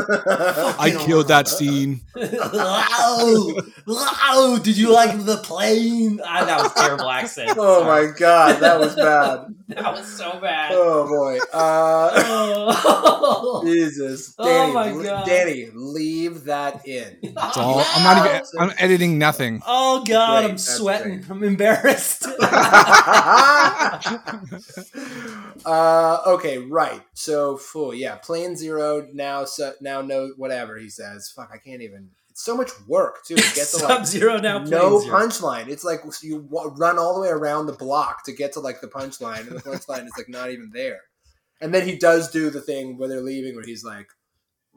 I killed that scene. wow, wow! Did you like the plane? Ah, that was terrible accent. Oh Sorry. my god, that was bad. that was so bad. Oh boy. Uh, Oh. Jesus. Oh Danny, my God. Danny, leave that in. That's all. I'm not even. I'm editing nothing. Oh god, Great, I'm sweating. great. I'm embarrassed. Uh, okay, right. So, full, yeah. Plain zero now. So, now no, whatever he says. Fuck, I can't even. It's so much work too to get to like zero now. no punchline. It's like you run all the way around the block to get to like the punchline, and the punchline is like not even there. And then he does do the thing where they're leaving, where he's like,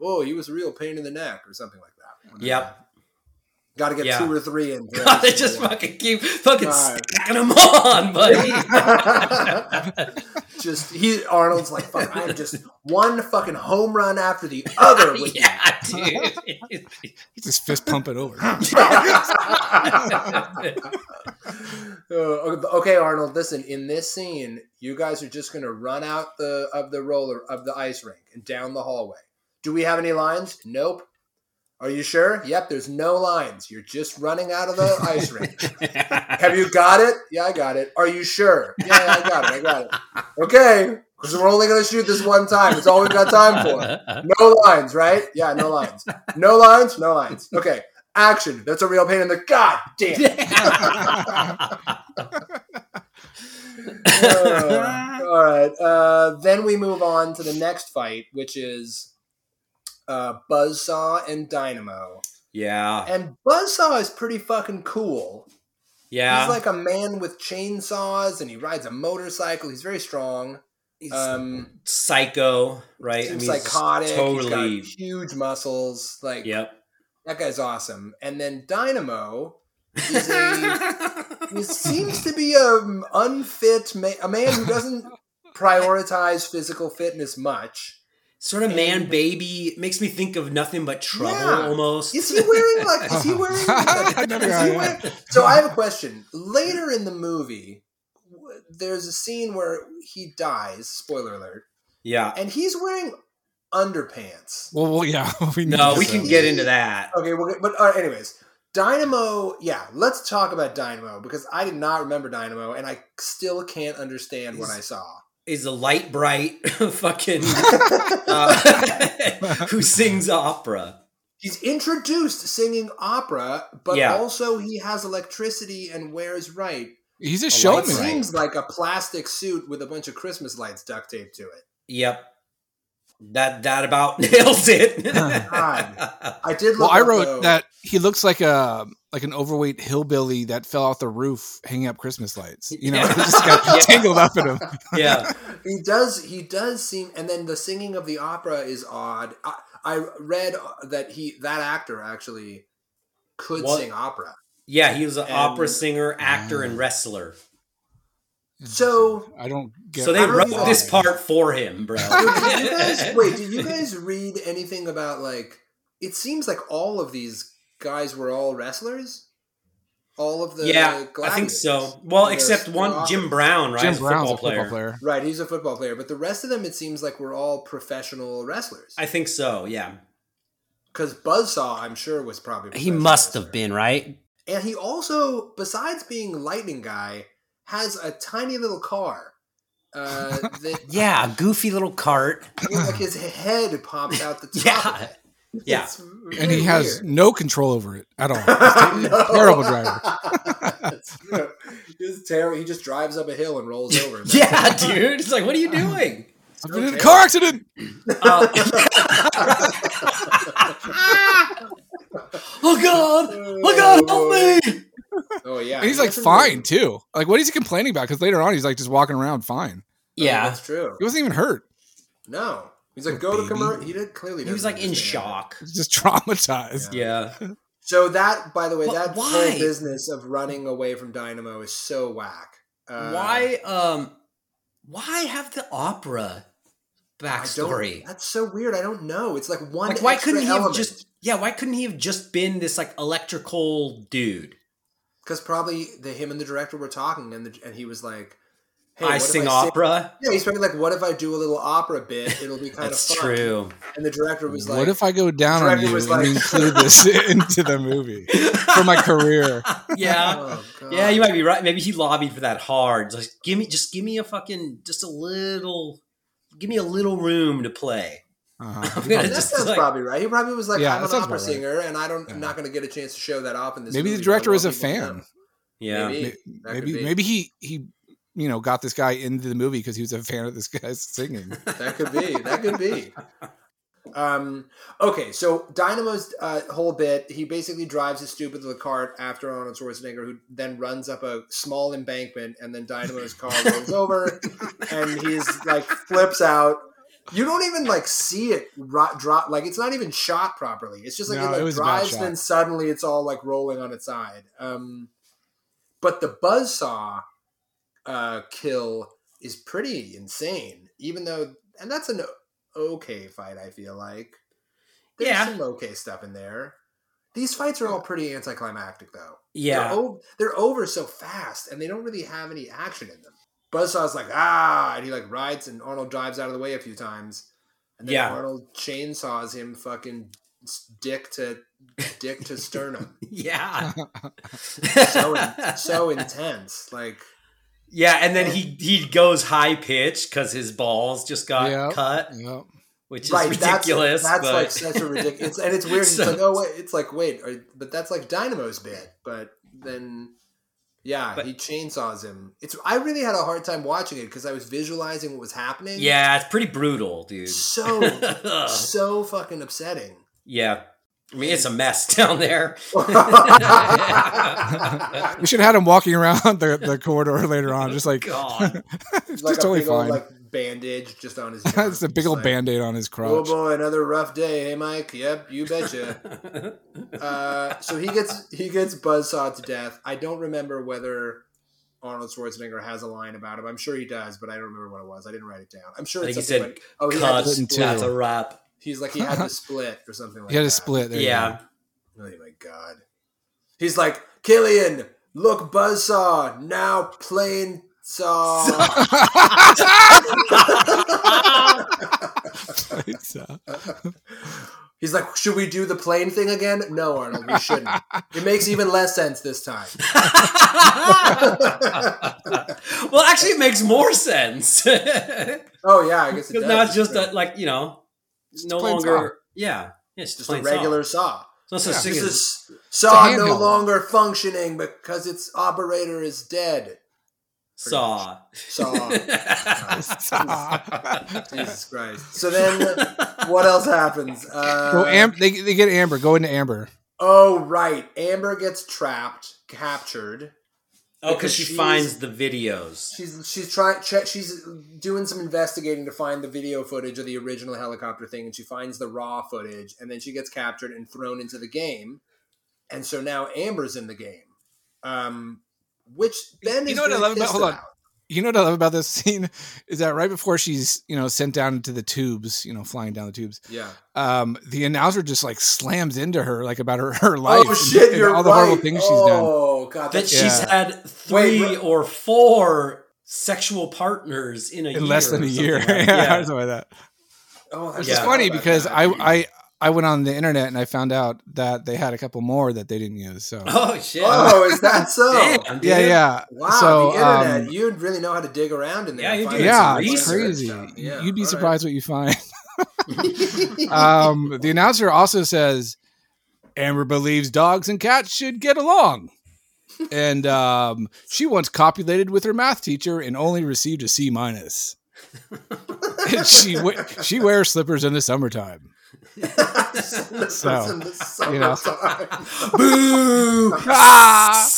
"Oh, he was a real pain in the neck," or something like that. Yep. Got to get Yeah. two or three in. for God, they just one. fucking keep fucking God. stacking them on, buddy. just he Arnold's like, "Fuck, I am just one fucking home run after the other." With yeah, dude. Just fist pump it over. Uh, okay, Arnold. Listen, in this scene, you guys are just going to run out the of the roller of the ice rink and down the hallway. Do we have any lines? Nope. Are you sure? Yep, there's no lines. You're just running out of the ice rink. Have you got it? Yeah, I got it. Are you sure? Yeah, yeah, I got it. I got it. Okay, because we're only going to shoot this one time. It's all we've got time for. No lines, right? Yeah, no lines. No lines? No lines. Okay, action. That's a real pain in the god damn. Uh, all right. Uh, then we move on to the next fight, which is uh, Buzzsaw and Dynamo. yeah. And Buzzsaw is pretty fucking cool. Yeah. He's like a man with chainsaws and he rides a motorcycle. He's very strong. He's Um, psycho, right? seems he's psychotic. Totally. He's got huge muscles. Like Yep. that guy's awesome. And then Dynamo is a he seems to be a unfit ma- a man who doesn't prioritize physical fitness much. Sort of man baby makes me think of nothing but trouble Yeah. almost. Is he wearing like? Is he wearing? Like, is he yeah. wearing so I have a question. Later in the movie, there's a scene where he dies. Spoiler alert! yeah. And he's wearing underpants. Well, well yeah. We No, we to- can get into that. Okay, well, but uh, anyways, Dynamo. Yeah, let's talk about Dynamo because I did not remember Dynamo, and I still can't understand what I saw. Is a light bright fucking uh, who sings opera. He's introduced singing opera, but Yeah. also he has electricity and wears right. He's a light It showman. bright. seems like a plastic suit with a bunch of Christmas lights duct taped to it. Yep. That that about nails it. I did. Well, Look I wrote though- that he looks like a like an overweight hillbilly that fell off the roof hanging up Christmas lights. You know, Yeah. just got Yeah. tangled up in him. yeah. he does. He does seem, and then the singing of the opera is odd. I, I read that he that actor actually could What? sing opera. Yeah, he was an And- opera singer, actor, Ah. and wrestler. So I don't get. So they wrote know. this part for him, bro. Did you guys, wait, did you guys read anything about like? It seems like all of these guys were all wrestlers. All of the yeah, I think so. Well, except one, awesome. Jim Brown, right? Jim is Brown's a football player. Right, he's a football player, but the rest of them, it seems like we're all professional wrestlers. I think so. Yeah, Because Buzzsaw, I'm sure, was probably he professional must have been right. And he also, besides being Lightning Guy, has a tiny little car. Uh, that Yeah, a goofy little cart. like his head pops out the top. Yeah, yeah. It's and very he has weird. no control over it at all. No. Terrible driver. He's terrible. He just drives up a hill and rolls over. Yeah, dude. It's like, what are you doing? I've so been in a car accident. Uh, oh God! Oh God! Help me! Oh yeah, And he's like fine really- too. Like, what is he complaining about? Because later on, he's like just walking around fine. Yeah, that's true. He wasn't even hurt. No, he's like, go Little to baby. commercial. He did clearly. he was like in shock. He's just traumatized. Yeah, So that, by the way, But that why? whole business of running away from Dynamo is so whack. Uh, why? Um, why have the opera I don't- backstory? That's so weird. I don't know. It's like one. Like, why extra couldn't he element. have just? Yeah, why couldn't he have just been this like electrical dude? Because probably the him and the director were talking, and the, and he was like, "Hey, I what if sing sing- opera. Yeah, he's probably like, "What if I do a little opera bit? It'll be kind That's of fun." true. And the director was like, what if I go down on you and like- include this into the movie for my career? Yeah. Oh, Yeah, you might be right. Maybe he lobbied for that hard. Just give me, just give me a fucking, just a little, give me a little room to play. Uh-huh. I'm That just sounds like- probably right. He probably was like, Yeah, "I'm an opera about right. singer, and I don't, I'm not going to get a chance to show that off in this." Maybe the director but I was a want people to fan. know." Yeah, Maybe. May- maybe maybe he he you know got this guy into the movie because he was a fan of this guy's singing. That could be. That could be. Um, okay, so Dynamo's uh, whole bit, he basically drives his stupid little cart after Arnold Schwarzenegger, who then runs up a small embankment, and then Dynamo's car rolls over, and he's like flips out. You don't even like see it ro- drop, like it's not even shot properly. It's just like No, it like it was a bad drives, and then suddenly it's all like rolling on its side. Um, but the buzzsaw uh, kill is pretty insane, even though, and that's an okay fight. I feel like there's Yeah. some okay stuff in there. These fights are all pretty anticlimactic, though. yeah. They're, o- they're over so fast, and they don't really have any action in them. Buzzsaw's like ah, and he like rides, and Arnold drives out of the way a few times, and then Yeah. Arnold chainsaws him fucking dick to dick to sternum. yeah. So in, so intense. Like yeah, and then he he goes high pitch because his balls just got Yeah. cut, Yep. which is right, ridiculous. That's, that's but like such a ridiculous. And it's weird. It's So- like oh wait, it's like wait, are, but that's like Dynamo's bit. But then. Yeah, But- he chainsaws him. It's. I really had a hard time watching it because I was visualizing what was happening. yeah, it's pretty brutal, dude. so so fucking upsetting. yeah, I mean it's a mess down there. We should have had him walking around the, the corridor later on, just like God, it's like just a totally big old, fine. like bandage just on his. it's a big old like, band aid on his crotch. Oh boy, another rough day, hey Mike? Yep, you betcha. uh, so he gets he gets buzzsawed to death. I don't remember whether Arnold Schwarzenegger has a line about him. I'm sure he does, but I don't remember what it was. I didn't write it down. I'm sure I it's think he said, like, "Oh, he cut. to Split in split." That's a wrap. He's like he had to split or something like he had that. a split. There Yeah, Oh my god. He's like Killian, look buzzsaw now plain saw. It's, He's like, should we do the plain thing again? No, Arnold, we shouldn't. It makes even less sense this time. well, actually, it makes more sense. Oh yeah, I guess it It's does. not just true. a, like you know, no plain longer. Yeah, yeah, it's just plain a regular Saw. saw. So it's Yeah. a This is saw no handheld. longer functioning because its operator is dead. saw. Saw. Saw. Jesus Christ. So then, what else happens? Uh, Go Am- they, they get Amber. Go into Amber. oh right, Amber gets trapped, captured. Oh, Because because she finds the videos. She's she's trying. Che- she's doing some investigating to find the video footage of the original helicopter thing, and she finds the raw footage, and then she gets captured and thrown into the game, and so now Amber's in the game. Um, which Ben You is know what I love about- pissed hold on. about. You know what I love about this scene is that right before she's you know sent down into the tubes, you know, flying down the tubes, Yeah. um, the announcer just like slams into her like about her, her life. oh and- shit! and you're all the right. horrible things she's done. Oh god, That that's she's had three Wait, or four sexual partners in a year. Less than a year, like that. yeah, yeah. something like that. oh, that's Which Yeah. is funny because I, I I went on the internet and I found out that they had a couple more that they didn't use. So Oh shit! Oh, is that so? Damn, yeah, yeah. Wow, so, the internet. um, you really know how to dig around in there. Yeah, you do. Yeah, it's crazy. Yeah, You'd be all right. surprised what you find. um, the announcer also says Amber believes dogs and cats should get along. And um, she once copulated with her math teacher and only received a C minus. And she we- she wears slippers in the summertime. So, In the you know. summertime. Boo! Ah!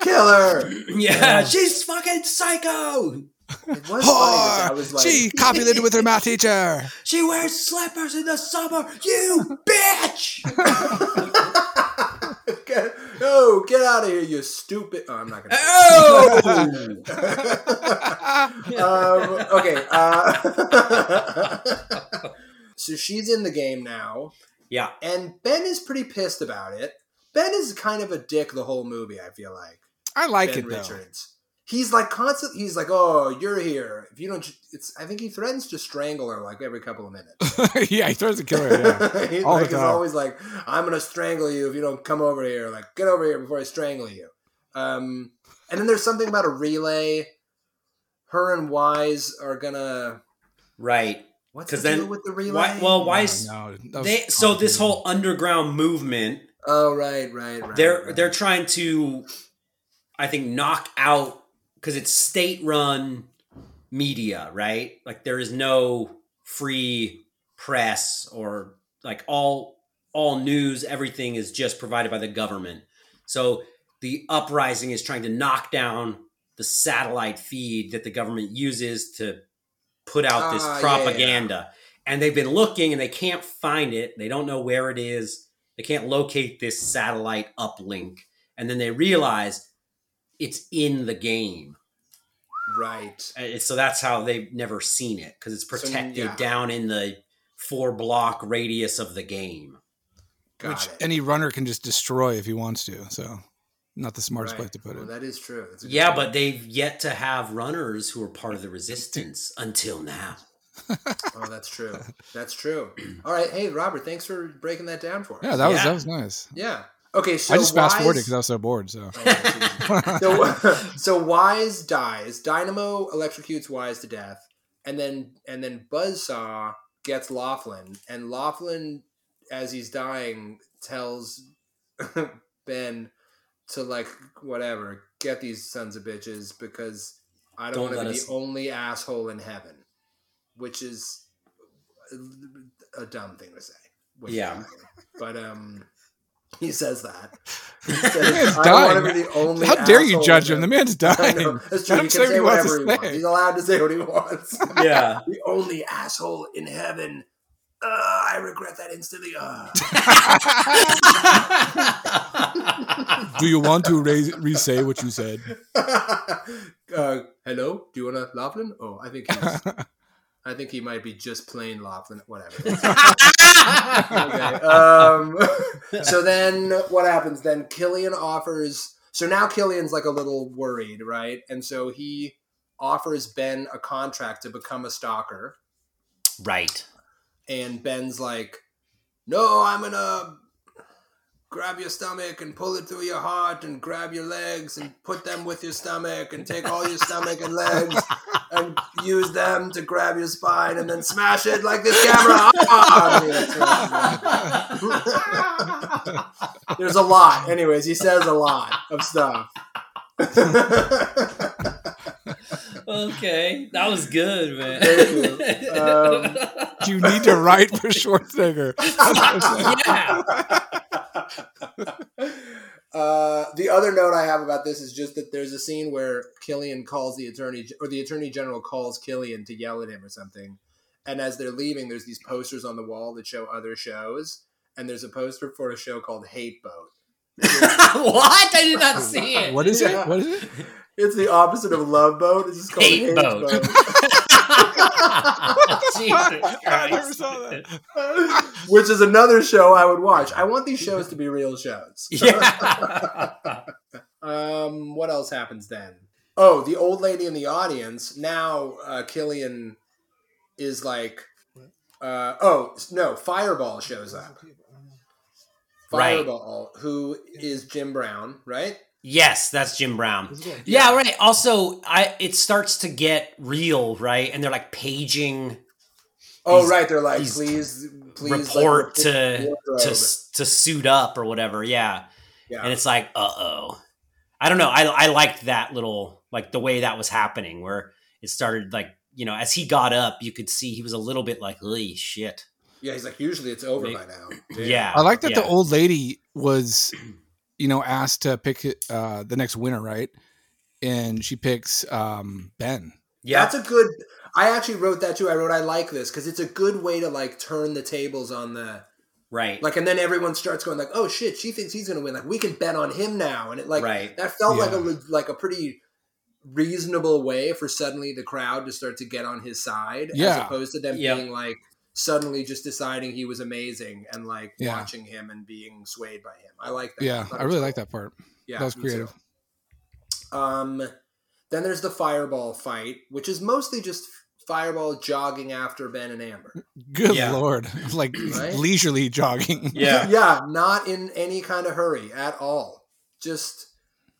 Killer. Yeah, she's fucking psycho. It was funny that I was like, she copulated with her math teacher. She wears slippers in the summer. You bitch! get, oh, get out of here, you stupid. Oh, I'm not gonna. Oh! um, okay. Uh, so she's in the game now, yeah, and Ben is pretty pissed about it. Ben is kind of a dick the whole movie. I feel like I like Ben it though. Richards. He's like constantly He's like, "Oh, you're here. If you don't, it's." I think he threatens to strangle her like every couple of minutes. yeah, he throws a killer. Yeah. he All the like, is time. always like, "I'm gonna strangle you if you don't come over here." Like, get over here before I strangle you. Um, and then there's something about a relay. Her and Weiss are gonna. right. What's 'Cause the then deal with the relay? Why, well, why? Oh, is No, that they? So this whole underground movement, oh right, right, right. they're right. they're trying to, I think, knock out because it's state-run media, right? Like there is no free press or like all all news, everything is just provided by the government. So the uprising is trying to knock down the satellite feed that the government uses to put out this Ah, yeah, propaganda. And they've been looking and they can't find it. They don't know where it is. They can't locate this satellite uplink. And then they realize it's in the game. right. Uh, So that's how they've never seen it because it's So, protected yeah. down in the four block radius of the game. Got which it. any runner can just destroy if he wants to. So, not the smartest Right. place to put Well, it. that is true. That's a good Yeah, point. but they've yet to have runners who are part of the resistance until now. Oh, that's true. That's true. All right. Hey, Robert, thanks for breaking that down for us. Yeah, that was Yeah. that was nice. Yeah. Okay, so I just fast forwarded because I was so bored. So oh, so, so Weiss dies. Dynamo electrocutes Weiss to death, and then and then Buzzsaw gets Laughlin, and Laughlin, as he's dying, tells Ben to like whatever get these sons of bitches because I don't, Don't want to be us- the only asshole in heaven, which is a, a dumb thing to say. Yeah. but um. He says that. He says, I don't want to dying. be the only. how dare you judge him? The man's dying. That's true. Let He can say whatever he wants. He's allowed to say what he wants. Yeah. the only asshole in heaven. Uh, I regret that instantly. Uh. Do you want to re- re-say what you said? uh, hello, do you want to Laughlin? Oh, I think he's. I think he might be just plain Laughlin. Whatever. okay. Um, so then what happens? Then Killian offers. So now Killian's like a little worried, right? And so he offers Ben a contract to become a stalker. right. And Ben's like, No, I'm gonna grab your stomach and pull it through your heart and grab your legs and put them with your stomach and take all your stomach and legs and use them to grab your spine and then smash it like this camera. There's a lot. Anyways, he says a lot of stuff. Okay. That was good, man. Thank you. Um, You need to write for Schwarzenegger. yeah. Uh, the other note I have about this is just that there's a scene where Killian calls the attorney, or the attorney general calls Killian to yell at him or something. And as they're leaving, there's these posters on the wall that show other shows, and there's a poster for a show called Hate Boat. what? I did not see it. What is Yeah. it? What is it? It's the opposite of Love Boat. It's just called Hate Hate, Boat. Boat. Jesus I never saw that. Which is another show I would watch. I want these shows to be real shows. Yeah. Um, what else happens then? Oh, the old lady in the audience. Now, uh, Killian is like, uh, oh no, Fireball shows up. Right. Fireball, who is Jim Brown, right? Yes, that's Jim Brown. Yeah, right. Also, I it starts to get real, right? And they're like paging Oh, He's- like, They're like, please, please report like, to to to suit up or whatever. Yeah, yeah. and it's like, uh oh. I don't know. I I liked that little like the way that was happening, where it started like you know as he got up, you could see he was a little bit like, holy shit. yeah, he's like, usually it's over Maybe- by now. Damn. Yeah, I like that yeah. the old lady was, you know, asked to pick uh, the next winner, right? And she picks um, Ben. Yeah, That's a good. I actually wrote that too. I wrote I like this because it's a good way to like turn the tables on the right. like, and then everyone starts going like, "Oh shit, she thinks he's gonna win. Like, we can bet on him now." And it like Right. that felt like a like a pretty reasonable way for suddenly the crowd to start to get on his side, yeah. as opposed to them Yep. being like suddenly just deciding he was amazing and like Yeah. watching him and being swayed by him. I like that. Yeah, thought I really cool. like that part. Yeah, that was me too. creative. Um, then there's the fireball fight, which is mostly just fireball jogging after Ben and Amber. Good Yeah. lord, like Right? leisurely jogging. Yeah. yeah, not in any kind of hurry at all. Just,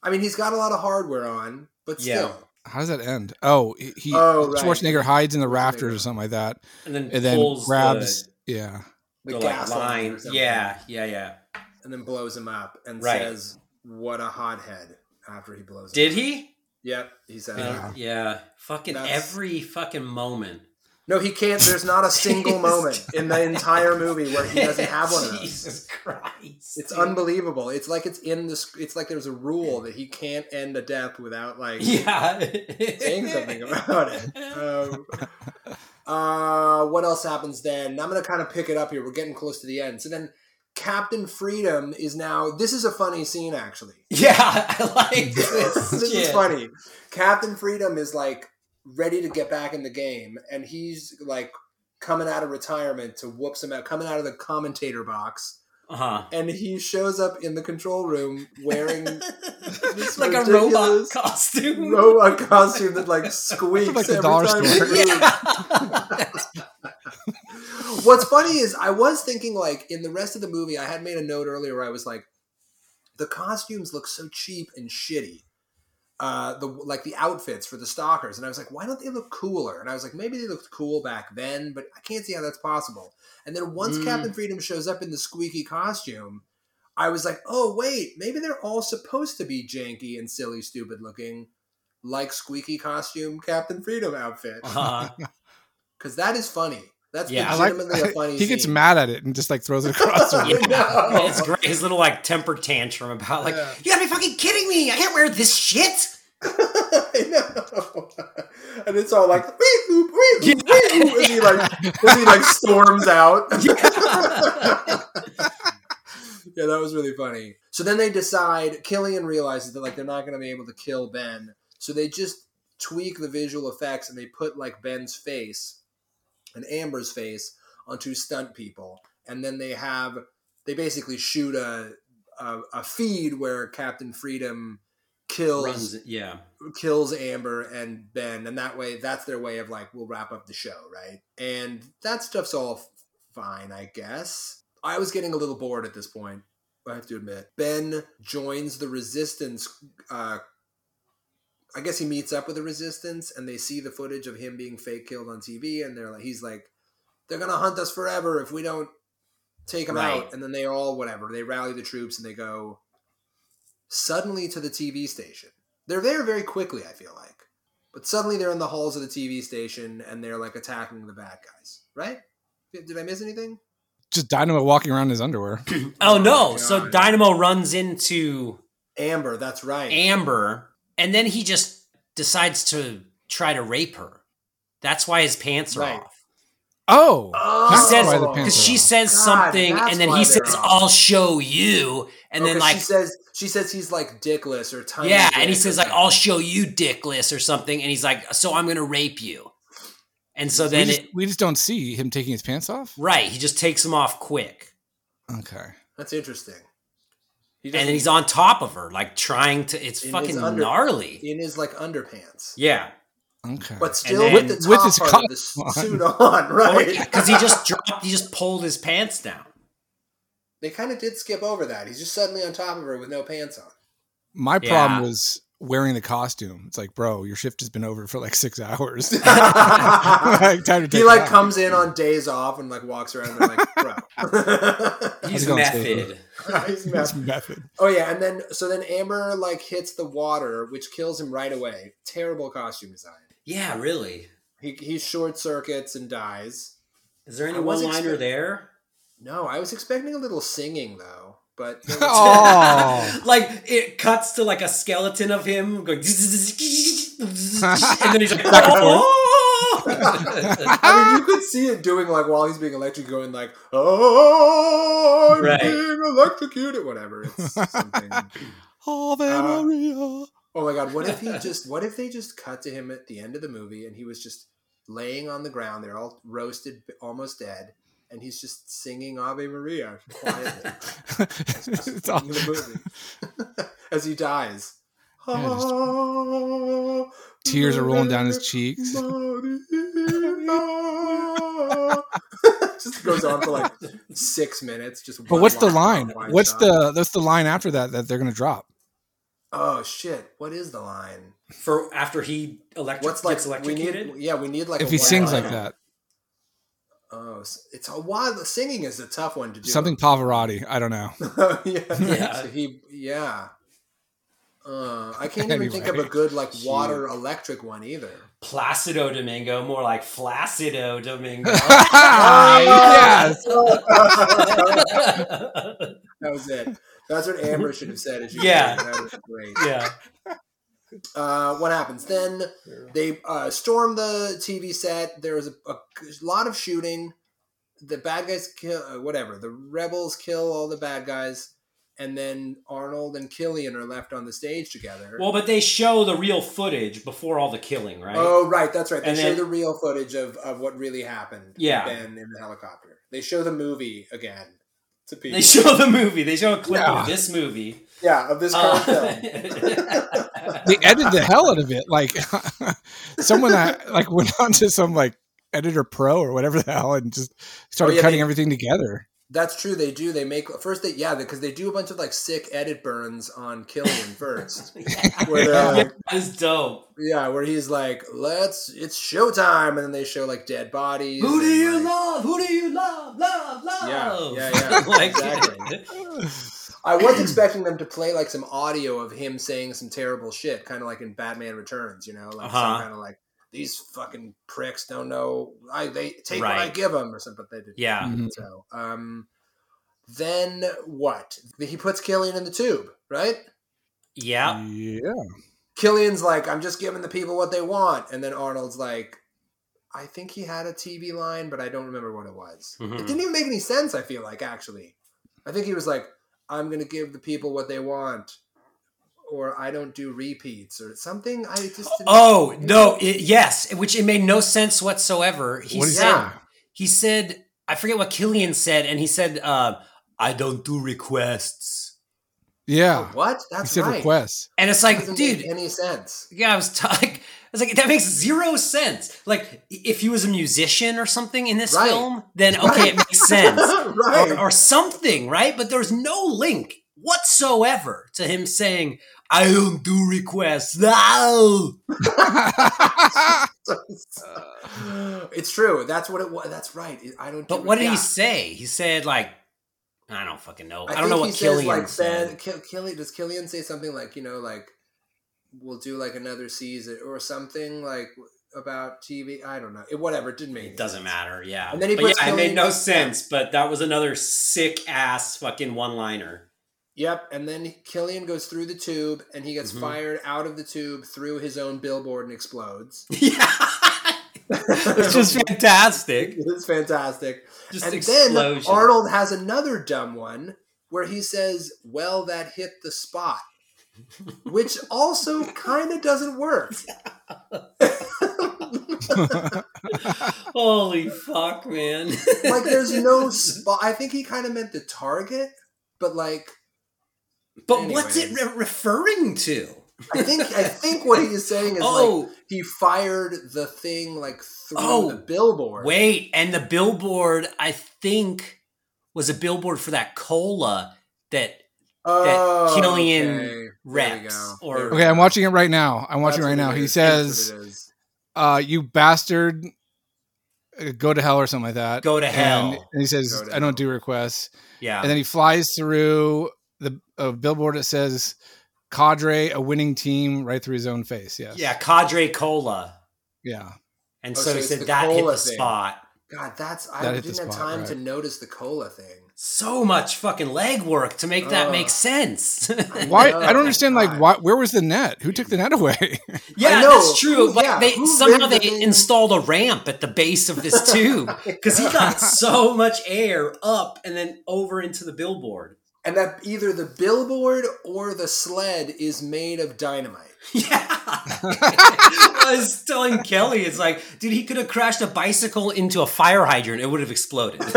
I mean, he's got a lot of hardware on, but Yeah. Still. How does that end? Oh, he he- Oh, right. Schwarzenegger hides in the rafters or something like that, and then and then pulls grabs. the, yeah, The, the, gas like, line. line. or something, Yeah, yeah, yeah. And then blows him up and Right. says, "What a hothead!" After he blows. Did him up. he? Yep, he said. Uh, that. yeah. Fucking That's- every fucking moment. No, he can't. There's not a single moment in the entire movie where he doesn't have one of those. Jesus Christ. It's unbelievable. It's like it's in the. It's like there's a rule that he can't end a death without like Yeah. saying something about it. Um, uh, what else happens then? I'm gonna kind of pick it up here. We're getting close to the end. So then, Captain Freedom is now. This is a funny scene, actually. yeah, I like this. this is funny. Captain Freedom is like ready to get back in the game, and he's like coming out of retirement to whoop some out, coming out of the commentator box Uh huh. and he shows up in the control room wearing this like a robot costume. robot costume that like squeaks Like every time he moves. What's funny is I was thinking like in the rest of the movie, I had made a note earlier where I was like, the costumes look so cheap and shitty. Uh, the like the outfits for the stalkers, and I was like, why don't they look cooler? And I was like, maybe they looked cool back then, but I can't see how that's possible. And then once Mm. Captain Freedom shows up in the squeaky costume, I was like, oh wait, maybe they're all supposed to be janky and silly, stupid looking, like squeaky costume Captain Freedom outfit, Uh-huh. because that is funny. That's Yeah, I I like. legitimately a funny. he gets scene. mad at it and just like throws it across the room. No. It's great. His little like temper tantrum about like, Yeah. you gotta be fucking kidding me! I can't wear this shit. I know. And it's all like, wee oop, wee oop, wee oop, as he like, as he like storms out. yeah, that was really funny. So then they decide. Killian realizes that like they're not going to be able to kill Ben, so they just tweak the visual effects and they put like Ben's face and Amber's face onto stunt people, and then they have they basically shoot a a, a feed where Captain Freedom kills Runs yeah. kills Amber and Ben, and that way, that's their way of like, we'll wrap up the show, right? And that stuff's all fine, I guess. I was getting a little bored at this point. I have to admit. Ben joins the resistance. Uh, I guess he meets up with the resistance, and they see the footage of him being fake killed on TV, and they're like, he's like, they're gonna hunt us forever if we don't take him Right. out. And then they all whatever they rally the troops and they go suddenly to the TV station. They're there very quickly, I feel like. But suddenly they're in the halls of the TV station and they're like attacking the bad guys, right? Did did I miss anything? Just Dynamo walking around in his underwear. Oh, Oh no! Oh my So Dynamo runs into Amber, that's right. Amber, and then he just decides to try to rape her. That's why his pants are Right. off. Oh, Oh, He says why the pants because she says God, something, and then he says, off. "I'll show you," and Oh, then 'cause like she says she says he's like dickless or tiny. Yeah, and he says like, "I'll show you dickless" or something, and he's like, "So I'm gonna rape you." And so we then just, it we just don't see him taking his pants off. right, he just takes them off quick, Okay. That's interesting. He and then he's on top of her, like trying to. It's fucking under- gnarly. in his like underpants. Yeah, Okay. But still then- with the top With his part of the on. suit on, right? Oh, because he just dropped. He just pulled his pants down. They kind of did skip over that. He's just suddenly on top of her with no pants on. My problem Yeah. was wearing the costume. It's like, bro, your shift has been over for like six hours. like, time to take he like off. comes in on days off and like walks around and like, bro. He's it going, method. He's That's method. Oh yeah, and then so then Amber like hits the water, which kills him right away. Terrible costume design. Yeah, really. He he short circuits and dies. Is there any I one liner expect- there? No, I was expecting a little singing though, but was- Oh. like it cuts to like a skeleton of him going, and then he's like, Back and forth. "Oh!" I mean, you could see it doing like while he's being electrocuted, going like, "Oh, I'm Right. being electrocuted," whatever. It's something. Ave Uh, Maria. Oh my god, what if he just what if they just cut to him at the end of the movie and he was just laying on the ground, they're all roasted, almost dead, and he's just singing Ave Maria quietly it's all, the movie as he dies. Yeah, tears are rolling down his cheeks. just goes on for like six minutes. Just but what's the line? What's shot. the what's the line after that that they're gonna drop? Oh shit! What is the line? For after he electric What's like gets we need? Yeah, we need like if a he sings line. like that, Oh, it's a wild. Singing is a tough one to do. something Pavarotti. I don't know. yeah. Yeah. So he, yeah. Uh, I can't even think of a good like water electric one either. Placido Domingo, more like Flacido Domingo. yes. that was it. That's what Amber should have said. Yeah. said. that was great. yeah. Uh, what happens then? They uh, storm the TV set. There was a, a lot of shooting. The bad guys kill uh, whatever. The rebels kill all the bad guys, and then Arnold and Killian are left on the stage together. Well, but they show the real footage before all the killing, right? Oh, right, that's right. They And show then- the real footage of, of what really happened. Yeah. Ben in the helicopter. They show the movie again, to people. They show the movie. They show a clip Yeah. of this movie. yeah, of this Uh, film. They edited the hell out of it. Like someone that like went on to some like editor pro or whatever the hell and just started Oh, yeah, cutting they- everything together. That's true. They do. They make first. They yeah, because they do a bunch of like sick edit burns on Killian first. Where they're yeah, like, that's dope. yeah, where he's like, "Let's, it's showtime," and then they show like dead bodies. Who do you like- love? Who do you love? Love, love. Yeah, yeah, yeah, like, exactly. I was expecting them to play like some audio of him saying some terrible shit, kind of like in Batman Returns, you know, like some Uh-huh. kind of like these fucking pricks don't know. I they take what I give them or something, but they didn't. Yeah. Mhm. So, um, then what? He puts Killian in the tube, right? Yeah. Yeah. Killian's like, I'm just giving the people what they want, and then Arnold's like, I think he had a TV line, but I don't remember what it was. Mhm. It didn't even make any sense. I feel like actually, I think he was like, I'm gonna give the people what they want, or I don't do repeats or something. I just didn't, Oh no! It, yes, which it made no sense whatsoever. He What is said. that? He said. I forget what Killian said, and he said, uh, "I don't do requests." Yeah. what? He That's said right. requests. And it's like, Doesn't dude, make any sense. yeah, I was t- like, I was like, that makes zero sense. Like, if he was a musician or something in this Right. film, then okay, Right. it makes sense. right. or, or something, right? But there's no link whatsoever to him saying, "I don't do requests." No. it's true. That's what it was. That's right. I don't. But do- what did yeah. he say? He said like, I don't fucking know. I, I, don't know what he says Killian like said. Ben, Kill, Killian, does Killian say something like you know like we'll do like another season or something like about TV? I don't know. It, whatever. It didn't make. It any doesn't sense. matter. Yeah. And then he but puts yeah, it made no sense. But that was another sick ass fucking one liner. Yep. And then Killian goes through the tube and he gets Mhm. fired out of the tube through his own billboard and explodes. yeah. It's just fantastic. it's fantastic. Just and explosion. then Arnold has another dumb one where he says, "Well, that hit the spot," which also kind of doesn't work. Holy fuck, man! like, there's no spot. I think he kind of meant the target, but like, But what's it re- referring to? I think I think what he is saying is like Oh, he fired the thing like through Oh, the billboard. wait, and the billboard I think was a billboard for that cola that oh, Killian okay. Reps, or- Okay, I'm watching it right now. I'm watching That's it right now. He is. Says, what it is. uh, "You bastard, uh, go to hell" or something like that. Go to hell. And, he says, "I don't hell. do requests." yeah, And then he flies through the a billboard that says "Cadre, a winning team," right through his own face. Yes. yeah, Cadre Cola, Yeah. and Oh, so, so he said the that hit cola the thing. spot. God, that's I That hit didn't have time right. to notice the cola thing. So much fucking legwork to make that Ugh. make sense. Why? I don't understand. Like, why, where was the net? Who took the net away? Yeah, I that's true. Who- But yeah, they somehow rigged the they thing? installed a ramp at the base of this tube because he got so much air up and then over into the billboard. And that either the billboard or the sled is made of dynamite. Yeah, I was telling Kelly, it's like, dude, he could have crashed a bicycle into a fire hydrant; it would have exploded.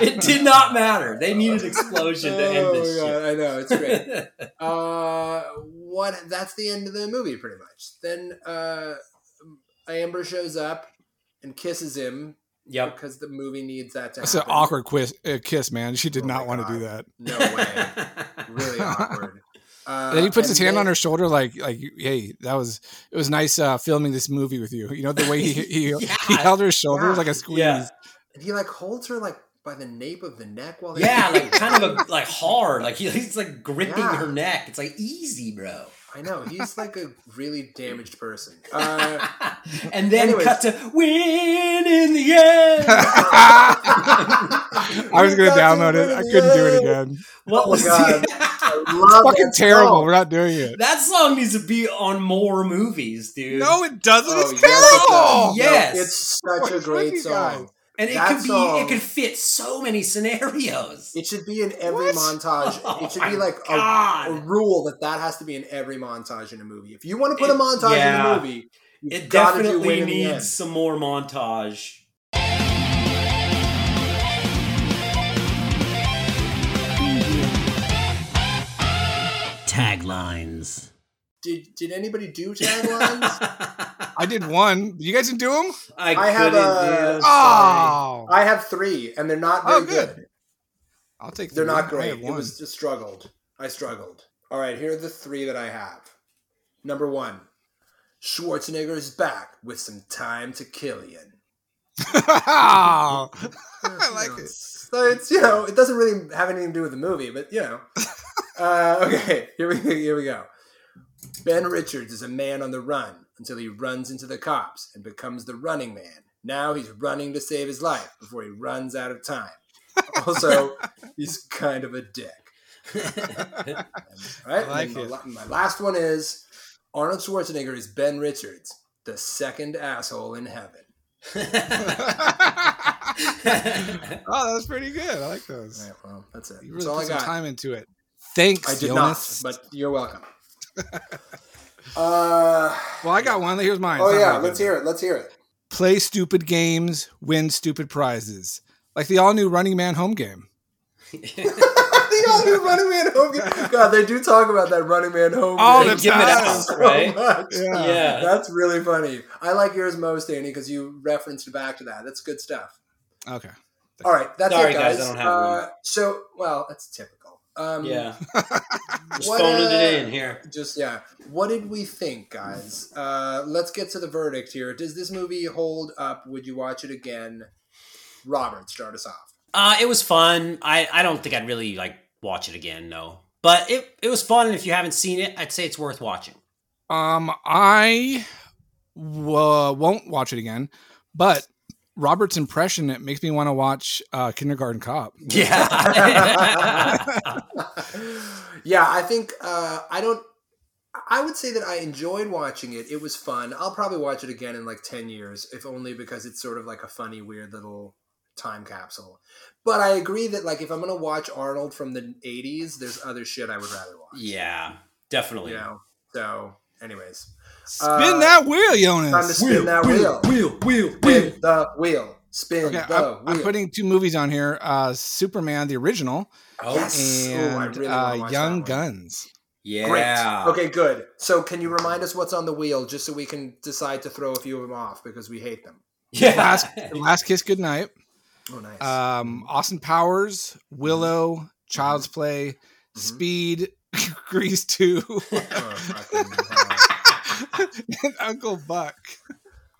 it did not matter. They needed explosion to end oh this my shit. god, I know it's great. uh, what? That's the end of the movie, pretty much. Then uh, Amber shows up and kisses him Yep. because the movie needs that to That's an awkward quiz, uh, kiss, man. She did Oh not my want to do that. No way. really awkward. Uh, And then he puts his hand then- on her shoulder, like, like, hey, that was it was nice uh, filming this movie with you. You know the way he he, Yeah. he held her shoulder Yeah. like a squeeze. Yeah. And he like holds her like by the nape of the neck while Yeah, like kind of a, like hard. Like he, he's like gripping Yeah. her neck. It's like easy, bro. I know he's like a really damaged person. Uh, and then anyways. cut to win in the end. I was gonna download it. I couldn't do it again. What Oh, was God. the- I Fucking terrible. song. We're not doing it. that song needs to be on more movies, dude. No, it doesn't. Oh, it's yes, it terrible. does. Yes. No, it's such What's a great song. guys? And it could be song, it could um, fit so many scenarios. It should be in every what? montage. Oh, it should be like a, a, rule that that has to be in every montage in a movie. If you want to put it, a montage yeah, in a movie, it definitely needs some more montage. Taglines. Did did anybody do taglines? I did one. You guys didn't do them? I, I have a- dude, I'm sorry. Oh, I have three, and they're not very Oh, good. good. I'll take. They're three. not I great. It was just struggled. I struggled. All right, here are the three that I have. Number one, Schwarzenegger is back with some time to kill you. I like it. So it's you know it doesn't really have anything to do with the movie, but you know. uh, okay, here we here we go. Ben Richards is a man on the run until he runs into the cops and becomes the running man. Now he's running to save his life before he runs out of time. Also, he's kind of a dick. And- all right, like my, my last one is Arnold Schwarzenegger is Ben Richards, the second asshole in heaven. oh, that's pretty good. I like those. All right, well, that's it. You That's really all put I some time into it. Thanks, I did Jonas. not, but you're welcome. Uh, well, I got one. Here's mine. oh It's yeah, let's good. hear it. Let's hear it. Play stupid games, win stupid prizes, like the all-new Running Man home game. the all new Running Man home game. God, they do talk about that Running Man home All game the Give it time. out, so right? much. Yeah. Yeah. That's really funny. I like yours most, Danny, because you referenced back to that. That's good stuff. Okay. All right, that's Sorry, it, guys. guys, I don't have uh. So, well, that's typical. Um, yeah. Just What, phoning uh, it in here. Just yeah. What did we think, guys? Uh, let's get to the verdict here. Does this movie hold up? Would you watch it again? Robert, start us off. Uh, it was fun. I, I don't think I'd really like watch it again. No, but it it was fun. And if you haven't seen it, I'd say it's worth watching. Um, I w- won't watch it again, but Robert's impression it makes me want to watch uh, Kindergarten Cop. Yeah. yeah, I think uh, I don't. I would say that I enjoyed watching it. It was fun. I'll probably watch it again in like ten years, if only because it's sort of like a funny, weird little time capsule. But I agree that like if I'm gonna watch Arnold from the '80s, there's other shit I would rather watch. yeah, definitely. You know. So, anyways, Spin Uh, that wheel, time to Jonas. spin that wheel. wheel, wheel, Spin the wheel. Spin Okay, the I'm, I'm putting two movies on here: uh, Superman, the original, Oh, Yes. and Ooh, I really uh, Young. Guns. yeah. Great. Okay, good. So, can you remind us what's on the wheel, just so we can decide to throw a few of them off because we hate them? Yeah. Last, Last Kiss Goodnight. Oh, nice. Um, Austin Powers, Willow, Mm-hmm. Child's Play, Speed, Grease Two, oh, fucking and Uncle Buck.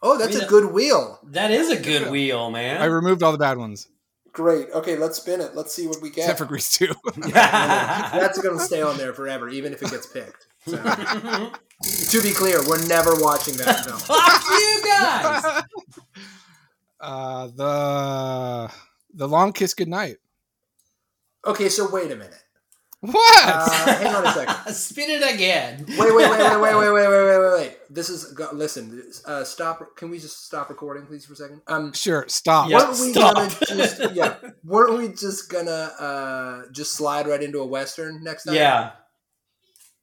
Oh, that's I mean, a good wheel. That is a good wheel, man. I removed all the bad ones Great. Okay, let's spin it. Let's see what we get. except for Grease Two. That's going to stay on there forever, even if it gets picked. So, to be clear, we're never watching that film. Fuck you guys. uh, the the Long Kiss Goodnight. Okay, so wait a minute. What? Uh, hang on a second. Spin it again. Wait, wait, wait, wait, wait, wait, wait, wait, wait, wait, wait. This is go- listen. Uh, stop. Can we just stop recording, please, for a second? Um, sure, stop. Yeah. weren't we stop. gonna just yeah? Weren't we just gonna uh just slide right into a western next time? yeah.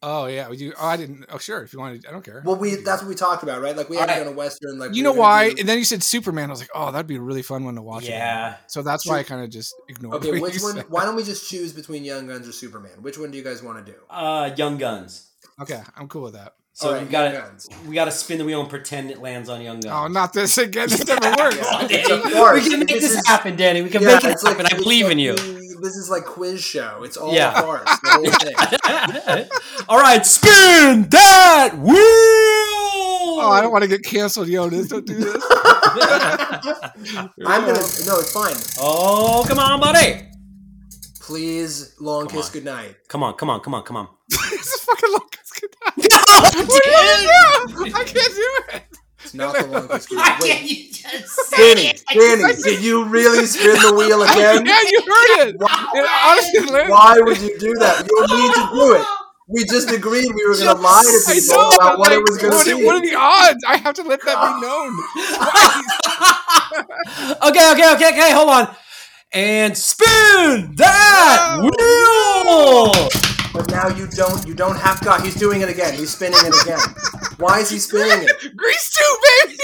Oh yeah, you. Oh, I didn't. Oh sure, if you wanted, I don't care. Well, we that's what we talked about, right? Like we haven't Alright. done a western. Like you we know why? do- And then you said Superman. I was like, oh, that'd be a really fun one to watch. again. Yeah. So that's why I kind of just ignored. It. Okay, what which you one? said. Why don't we just choose between Young Guns or Superman? Which one do you guys want to do? Uh, Young Guns. Okay, I'm cool with that. So Alright, we gotta we got to spin the wheel and pretend it lands on Young Guns. Oh, not this again. This never works. Yeah. Danny, It's a farce. we can make This this is- happen, Danny. We can Yeah, make it it's like- happen. I believe like in you. we- this is like quiz show. It's all Yeah. farce. The whole thing. All right, spin that wheel. Oh, I don't want to get canceled, Jonas. Don't do this. I'm gonna. No, it's fine. Oh, come on, buddy. Please, long Come kiss on. goodnight. Come on, come on, come on, come on. this is fucking long. No, What did I do? I can't do it. It's not the long kiss Why can't you just say Danny. Danny, did you really spin the wheel again? Yeah, you heard it. it honestly, Why would you do that? You don't need to do it. We just agreed we were going to lie to people know, about but what like, it was going to are- be. what are the odds? I have to let that be known. okay, okay, okay, okay. Hold on. And spin that No. wheel. But now you don't. You don't have. God, he's doing it again. He's spinning it again. Why is he spinning it? Grease Two, baby.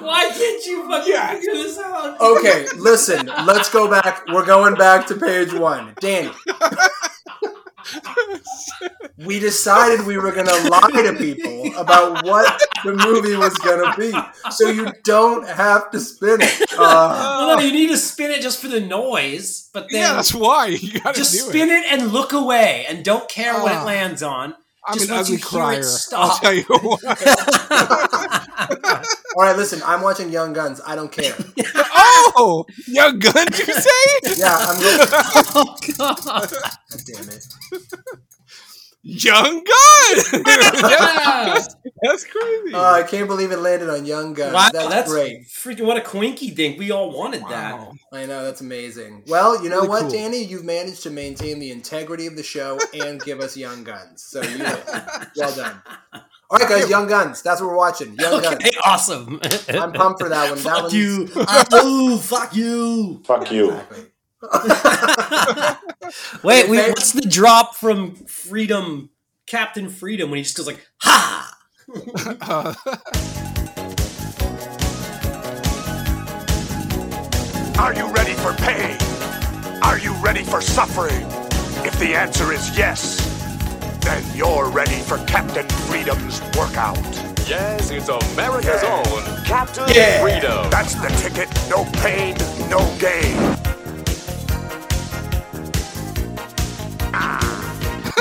Why can't you fucking figure this out? Okay, listen. Let's go back. We're going back to page one. Danny. We decided we were going to lie to people about what the movie was going to be, so you don't have to spin it. Uh, Well, no, you need to spin it just for the noise, but then yeah, that's why you gotta just do spin it. it. and look away and don't care what it Ah. lands on. I'm just an once ugly you hear it crier. stop. I'll tell you what. all right, listen. I'm watching Young Guns. I don't care. oh, young Guns, you say? Yeah, I'm going. oh god! God damn it. Young gun. that's, that's crazy. Oh, I can't believe it landed on Young Guns. Wow, that's, that's, great. freaking what a quinky dink. We all wanted that. I know that's amazing. Well, you know Really what, cool. Danny? You've managed to maintain the integrity of the show and give us Young Guns. So you win. well done. All right, guys, Young Guns. That's what we're watching. Young Okay, Guns. awesome. I'm pumped for that one. That fuck one's you. oh, fuck you. Fuck you. Exactly. Wait, wait, what's the drop from Freedom, Captain Freedom, when he just goes like, ha! Uh, Are you ready for pain? Are you ready for suffering? If the answer is yes, then you're ready for Captain Freedom's workout. Yes, it's America's Yeah. own Captain Yeah, Freedom. that's the ticket. No pain, no gain.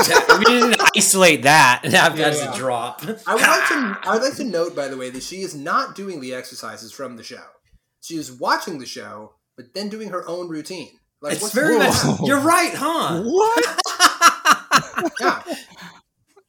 we didn't isolate that and have that as Yeah. a drop. I would like to. I would like to note, by the way, that she is not doing the exercises from the show. She is watching the show, but then doing her own routine. Like, It's what's very going much. You're right, huh? what? Yeah.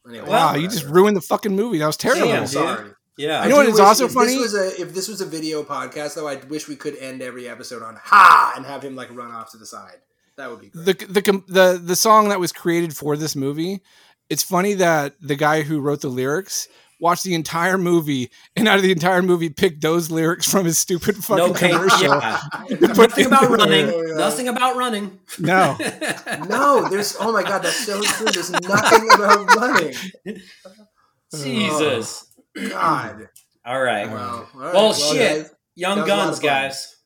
Anyway, Wow, you just ruined the fucking movie. That was terrible. Damn, I'm dude. sorry. Yeah. You know what do is also if funny? This was a, if this was a video podcast, though, I wish we could end every episode on "ha" and have him like run off to the side. That would be great. the the the the song that was created for this movie. It's funny that the guy who wrote the lyrics watched the entire movie and out of the entire movie picked those lyrics from his stupid fucking no pain. commercial. Yeah. Nothing about running. Oh, yeah. Nothing about running. No, no, there's. Oh my god, that's so true. There's nothing about running. Jesus. Oh, god. All right. Well, all right. Well, shit. guys, Young that was a lot guns, guys.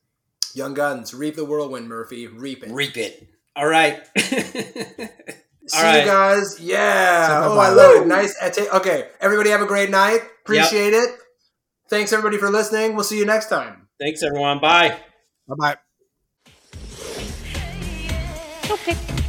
Young guns, reap the whirlwind, Murphy. Reap it. Reap it. All right. See All right. you guys. Yeah. So Oh, bye-bye. I love it. Nice. etta- Okay, everybody have a great night. Appreciate it. Thanks everybody for listening. We'll see you next time. Thanks, everyone. Bye. bye bye. Busy